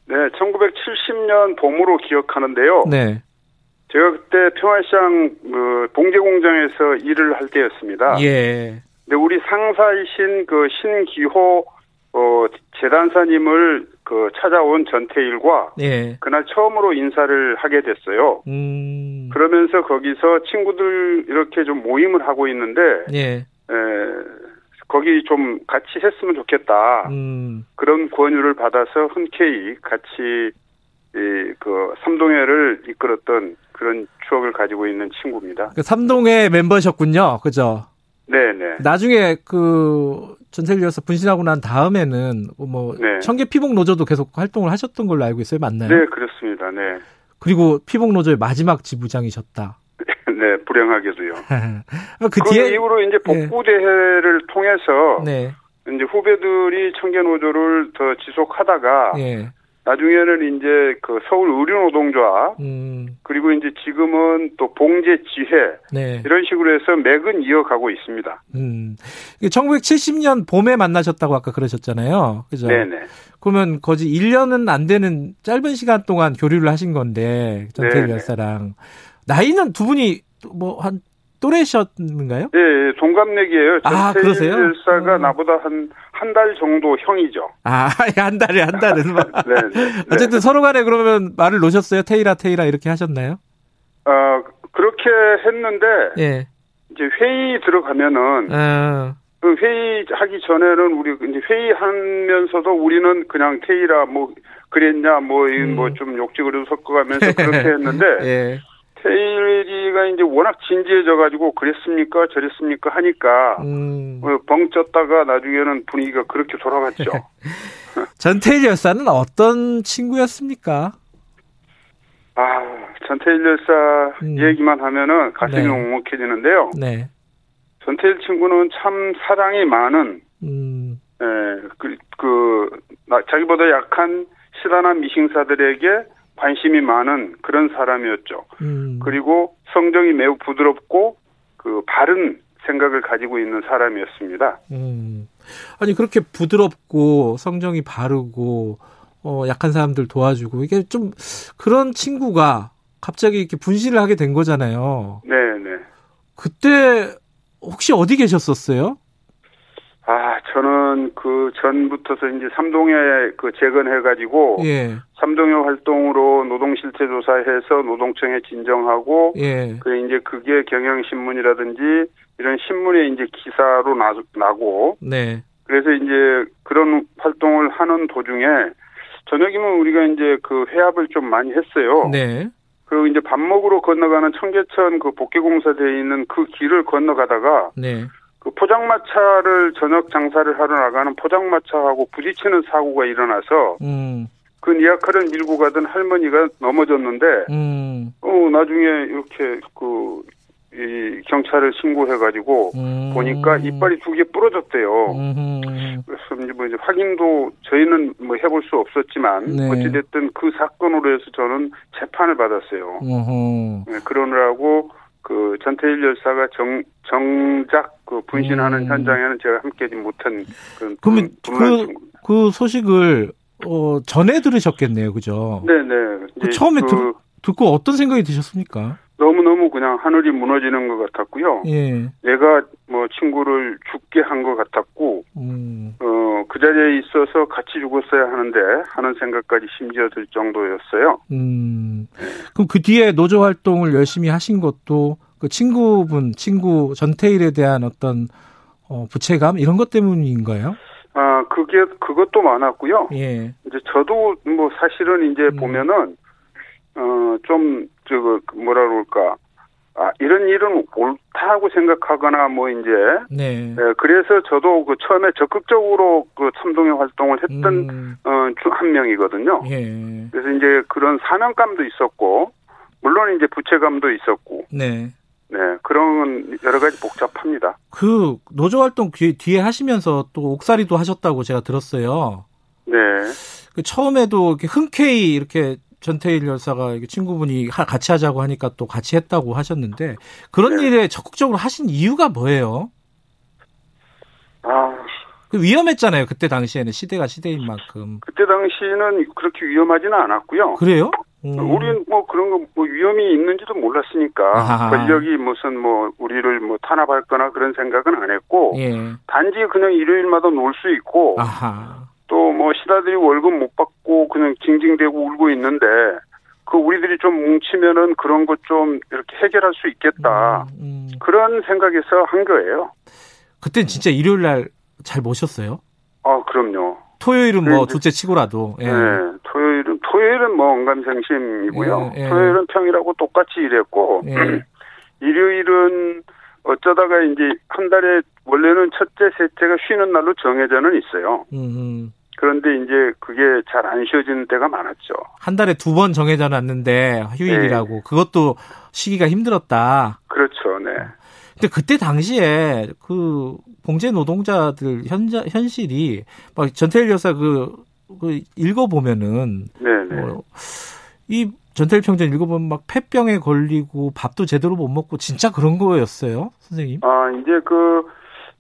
네, 1970년 봄으로 기억하는데요. 네. 제가 그때 평화시장 그 봉제 공장에서 일을 할 때였습니다. 예. 근데 우리 상사이신 그 신기호 어 재단사님을 그 찾아온 전태일과 예. 그날 처음으로 인사를 하게 됐어요. 음. 그러면서 거기서 친구들 이렇게 좀 모임을 하고 있는데 예. 에, 거기 좀 같이 했으면 좋겠다. 음. 그런 권유를 받아서 흔쾌히 같이 이, 그 삼동회를 이끌었던 그런 추억을 가지고 있는 친구입니다. 그 삼동의 멤버셨군요. 그죠? 네네. 나중에 그 열사 분신하고 난 다음에는 뭐 네. 청계 피복 노조도 계속 활동을 하셨던 걸로 알고 있어요. 맞나요? 네, 그렇습니다. 네. 그리고 피복 노조의 마지막 지부장이셨다. 네, 불행하게도요. 그그 뒤에 이후로 이제 복구 대회를 통해서 네. 이제 후배들이 청계 노조를 더 지속하다가 예. 나중에는 이제 그 서울 의료노동조합 음. 그리고 이제 지금은 또 봉제지회 네. 이런 식으로 해서 맥은 이어가고 있습니다. 음. 1970년 봄에 만나셨다고 아까 그러셨잖아요. 그죠? 네네. 그러면 거지 1년은 안 되는 짧은 시간 동안 교류를 하신 건데 전태일. 열사랑 나이는 두 분이 뭐 한 또래셨는가요? 예, 예, 동갑내기예요. 아, 그러세요? 열사가 음. 나보다 한 한 달 정도 형이죠. 아, 한 달에 한 달은 막. 네, 네. 어쨌든 서로 간에 그러면 말을 놓으셨어요? 테이라 테이라 이렇게 하셨나요? 어, 그렇게 했는데 예. 이제 회의 들어가면은 아, 그 회의하기 전에는 우리 이제 회의하면서도 우리는 그냥 테이라 뭐 그랬냐 뭐뭐좀 욕지거리도 섞어가면서 그렇게 했는데 음. 예. 테일이가 이제 워낙 진지해져 가지고 그랬습니까 저랬습니까 하니까 음. 어, 벙 쪘다가 나중에는 분위기가 그렇게 돌아갔죠. 전태일 열사는 어떤 친구였습니까? 아 전태일 열사 얘기만 하면은 가슴이 네. 먹먹해지는데요. 네. 전태일 친구는 참 사랑이 많은 음. 예, 그, 그, 나- 자기보다 약한 시단한 미싱사들에게 관심이 많은 그런 사람이었죠. 음. 그리고 성정이 매우 부드럽고 그 바른 생각을 가지고 있는 사람이었습니다. 음. 아니 그렇게 부드럽고 성정이 바르고 어 약한 사람들 도와주고 이게 좀 그런 친구가 갑자기 이렇게 분실을 하게 된 거잖아요. 네, 네. 그때 혹시 어디 계셨었어요? 아, 저는 그 전부터서 이제 삼동에 그 재건해가지고 예. 삼동회 활동으로 노동 실태 조사해서 노동청에 진정하고 예. 그 이제 그게 경향 신문이라든지 이런 신문에 이제 기사로 나, 나고 네. 그래서 이제 그런 활동을 하는 도중에 저녁이면 우리가 이제 그 회합을 좀 많이 했어요. 네. 그리고 이제 밥 먹으러 건너가는 청계천 그 복개공사대에 있는 그 길을 건너가다가 네. 그 포장마차를 저녁 장사를 하러 나가는 포장마차하고 부딪히는 사고가 일어나서 음. 그 니아카를 밀고 가던 할머니가 넘어졌는데 음. 어 나중에 이렇게 그 이 경찰을 신고해가지고 음. 보니까 이빨이 두 개 부러졌대요. 음. 그래서 뭐 이제 확인도 저희는 뭐 해볼 수 없었지만 네. 어찌됐든 그 사건으로 해서 저는 재판을 받았어요. 네, 그러느라고 그 전태일 열사가 정 정작 그 분신하는 음. 현장에는 제가 함께하지 못한 그런 그러면 그, 그 소식을 어 전에 들으셨겠네요. 그죠? 네네. 그 이제 처음에 그 들, 듣고 어떤 생각이 드셨습니까? 너무 너무 그냥 하늘이 무너지는 것 같았고요. 예. 내가 뭐 친구를 죽게 한 것 같았고 음. 어, 그 자리에 있어서 같이 죽었어야 하는데 하는 생각까지 심지어 들 정도였어요. 음. 그럼 그 뒤에 노조 활동을 열심히 하신 것도 그 친구분, 친구 전태일에 대한 어떤 어, 부채감 이런 것 때문인가요? 아, 그게 그것도 많았고요. 예. 이제 저도 뭐 사실은 이제 음. 보면은 어좀 저거 뭐라 그럴까 아 이런 일은 옳다고 생각하거나 뭐 이제 네. 예, 그래서 저도 그 처음에 적극적으로 그 참동회 활동을 했던 음. 어한 명이거든요. 예. 그래서 이제 그런 사명감도 있었고 물론 이제 부채감도 있었고 네. 네 그런 여러 가지 복잡합니다. 그 노조 활동 뒤- 뒤에 하시면서 또 옥살이도 하셨다고 제가 들었어요. 네. 그 처음에도 이렇게 흔쾌히 이렇게 전태일 열사가 친구분이 하- 같이 하자고 하니까 또 같이 했다고 하셨는데 그런 네. 일에 적극적으로 하신 이유가 뭐예요? 아 그 위험했잖아요. 그때 당시에는 시대가 시대인 만큼. 그때 당시는 그렇게 위험하지는 않았고요. 그래요? 음. 우리는 뭐 그런 거 뭐 위험이 있는지도 몰랐으니까 아하. 권력이 무슨 뭐 우리를 뭐 탄압할 거나 그런 생각은 안 했고 예. 단지 그냥 일요일마다 놀 수 있고 아하. 또 뭐 시다들이 월급 못 받고 그냥 징징대고 울고 있는데 그 우리들이 좀 뭉치면은 그런 것 좀 이렇게 해결할 수 있겠다 음. 그런 생각에서 한 거예요. 그땐 진짜 일요일 날 잘 모셨어요? 아 그럼요. 토요일은 뭐 네, 둘째 치고라도. 예. 네, 토요일은 토요일은 뭐 언감생심이고요. 예, 예. 토요일은 평일하고 똑같이 일했고 예. 일요일은 어쩌다가 이제 한 달에 원래는 첫째, 셋째가 쉬는 날로 정해져는 있어요. 음, 그런데 이제 그게 잘 안 쉬어지는 때가 많았죠. 한 달에 두 번 정해져 놨는데 휴일이라고 그것도 시기가 힘들었다. 그렇죠, 네. 근데 그때 당시에 그 봉제 노동자들 현자, 현실이 막 전태일 여사 그 그 읽어보면은 네네. 뭐, 이 전태일 평전 읽어보면 막 폐병에 걸리고 밥도 제대로 못 먹고 진짜 그런 거였어요, 선생님? 아 이제 그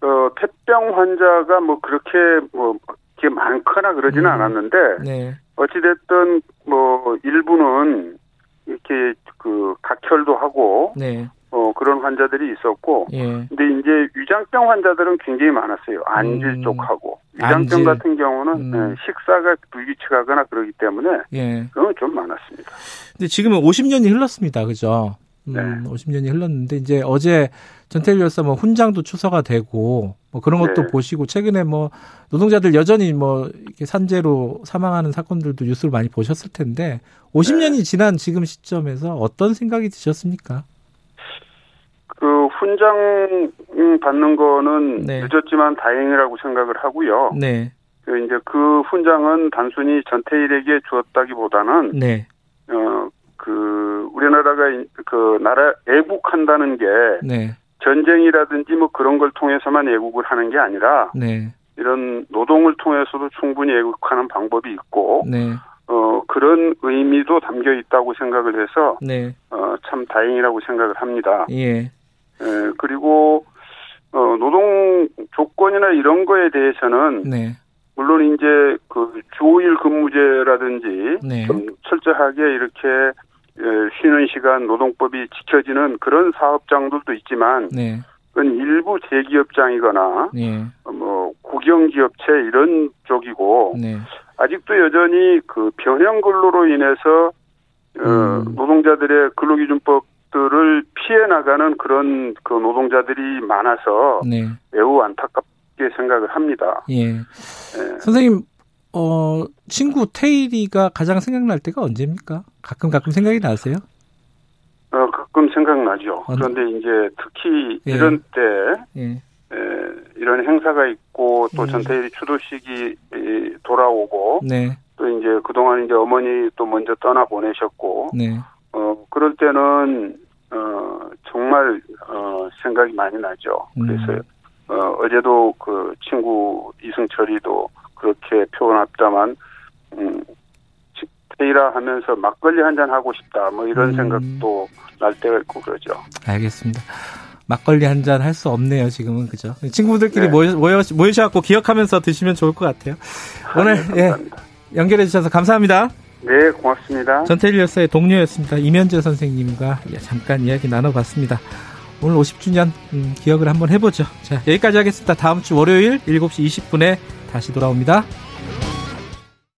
어, 폐병 환자가 뭐 그렇게 뭐 이렇게 많거나 그러지는 음. 않았는데 네. 어찌됐든 뭐 일부는 이렇게 그 각혈도 하고 네. 어 그런 환자들이 있었고 예. 근데 이제 위장병 환자들은 굉장히 많았어요. 안질 음. 쪽하고 위장병 안질. 같은 경우는 음. 네, 식사가 불규칙하거나 그러기 때문에 예. 그건 좀 많았습니다. 근데 지금은 50년이 흘렀습니다. 그죠? 음, 네. 50년이 흘렀는데 이제 어제 전태일 열사 뭐 훈장도 추서가 되고 뭐 그런 것도 네. 보시고 최근에 뭐 노동자들 여전히 뭐 이렇게 산재로 사망하는 사건들도 뉴스를 많이 보셨을 텐데 50년이 네. 지난 지금 시점에서 어떤 생각이 드셨습니까? 그 훈장 음, 받는 거는 네. 늦었지만 다행이라고 생각을 하고요. 네. 그 이제 그 훈장은 단순히 전태일에게 주었다기보다는 네. 어그 우리나라가 이- 그 나라 애국한다는 게 네. 전쟁이라든지 뭐 그런 걸 통해서만 애국을 하는 게 아니라 네. 이런 노동을 통해서도 충분히 애국하는 방법이 있고 네. 어 그런 의미도 담겨 있다고 생각을 해서 네. 어참 다행이라고 생각을 합니다. 예. 에, 그리고 어 노동 조건이나 이런 거에 대해서는 네. 물론 이제 그 주일 근무제라든지 네. 좀 철저하게 이렇게 에, 쉬는 시간 노동법이 지켜지는 그런 사업장들도 있지만 네. 그건 일부 대기업장이거나 예. 어, 뭐 국영기업체 이런 쪽이고 네. 아직도 여전히 그 변형 근로로 인해서 어, 음. 노동자들의 근로기준법 들을 피해 나가는 그런 그 노동자들이 많아서 네. 매우 안타깝게 생각을 합니다. 예. 예. 선생님, 어, 친구 테일이가 가장 생각날 때가 언제입니까? 가끔 가끔 생각이 나세요? 어, 가끔 생각나죠. 어느- 그런데 이제 특히 예. 이런 때 예. 에, 이런 행사가 있고 또 음. 전태일이 추도식이 이, 돌아오고 네. 또 이제 그동안 이제 어머니 또 먼저 떠나 보내셨고 네. 어 그럴 때는 어 정말 어 생각이 많이 나죠. 음. 그래서 어 어제도 그 친구 이승철이도 그렇게 표현했다만 음 치- 테이라 하면서 막걸리 한 잔 하고 싶다 뭐 이런 음. 생각도 날 때가 있고 그러죠. 알겠습니다. 막걸리 한 잔 할 수 없네요, 지금은. 그죠? 친구들끼리 네. 모여, 모여, 모이셔갖고 기억하면서 드시면 좋을 것 같아요. 오늘, 네, 예, 감사합니다. 연결해 주셔서 감사합니다. 네, 고맙습니다. 전태일 열사의 동료였습니다. 이면재 선생님과 예, 잠깐 이야기 나눠봤습니다. 오늘 50주년 음, 기억을 한번 해보죠. 자, 여기까지 하겠습니다. 다음 주 월요일 7시 20분에 다시 돌아옵니다.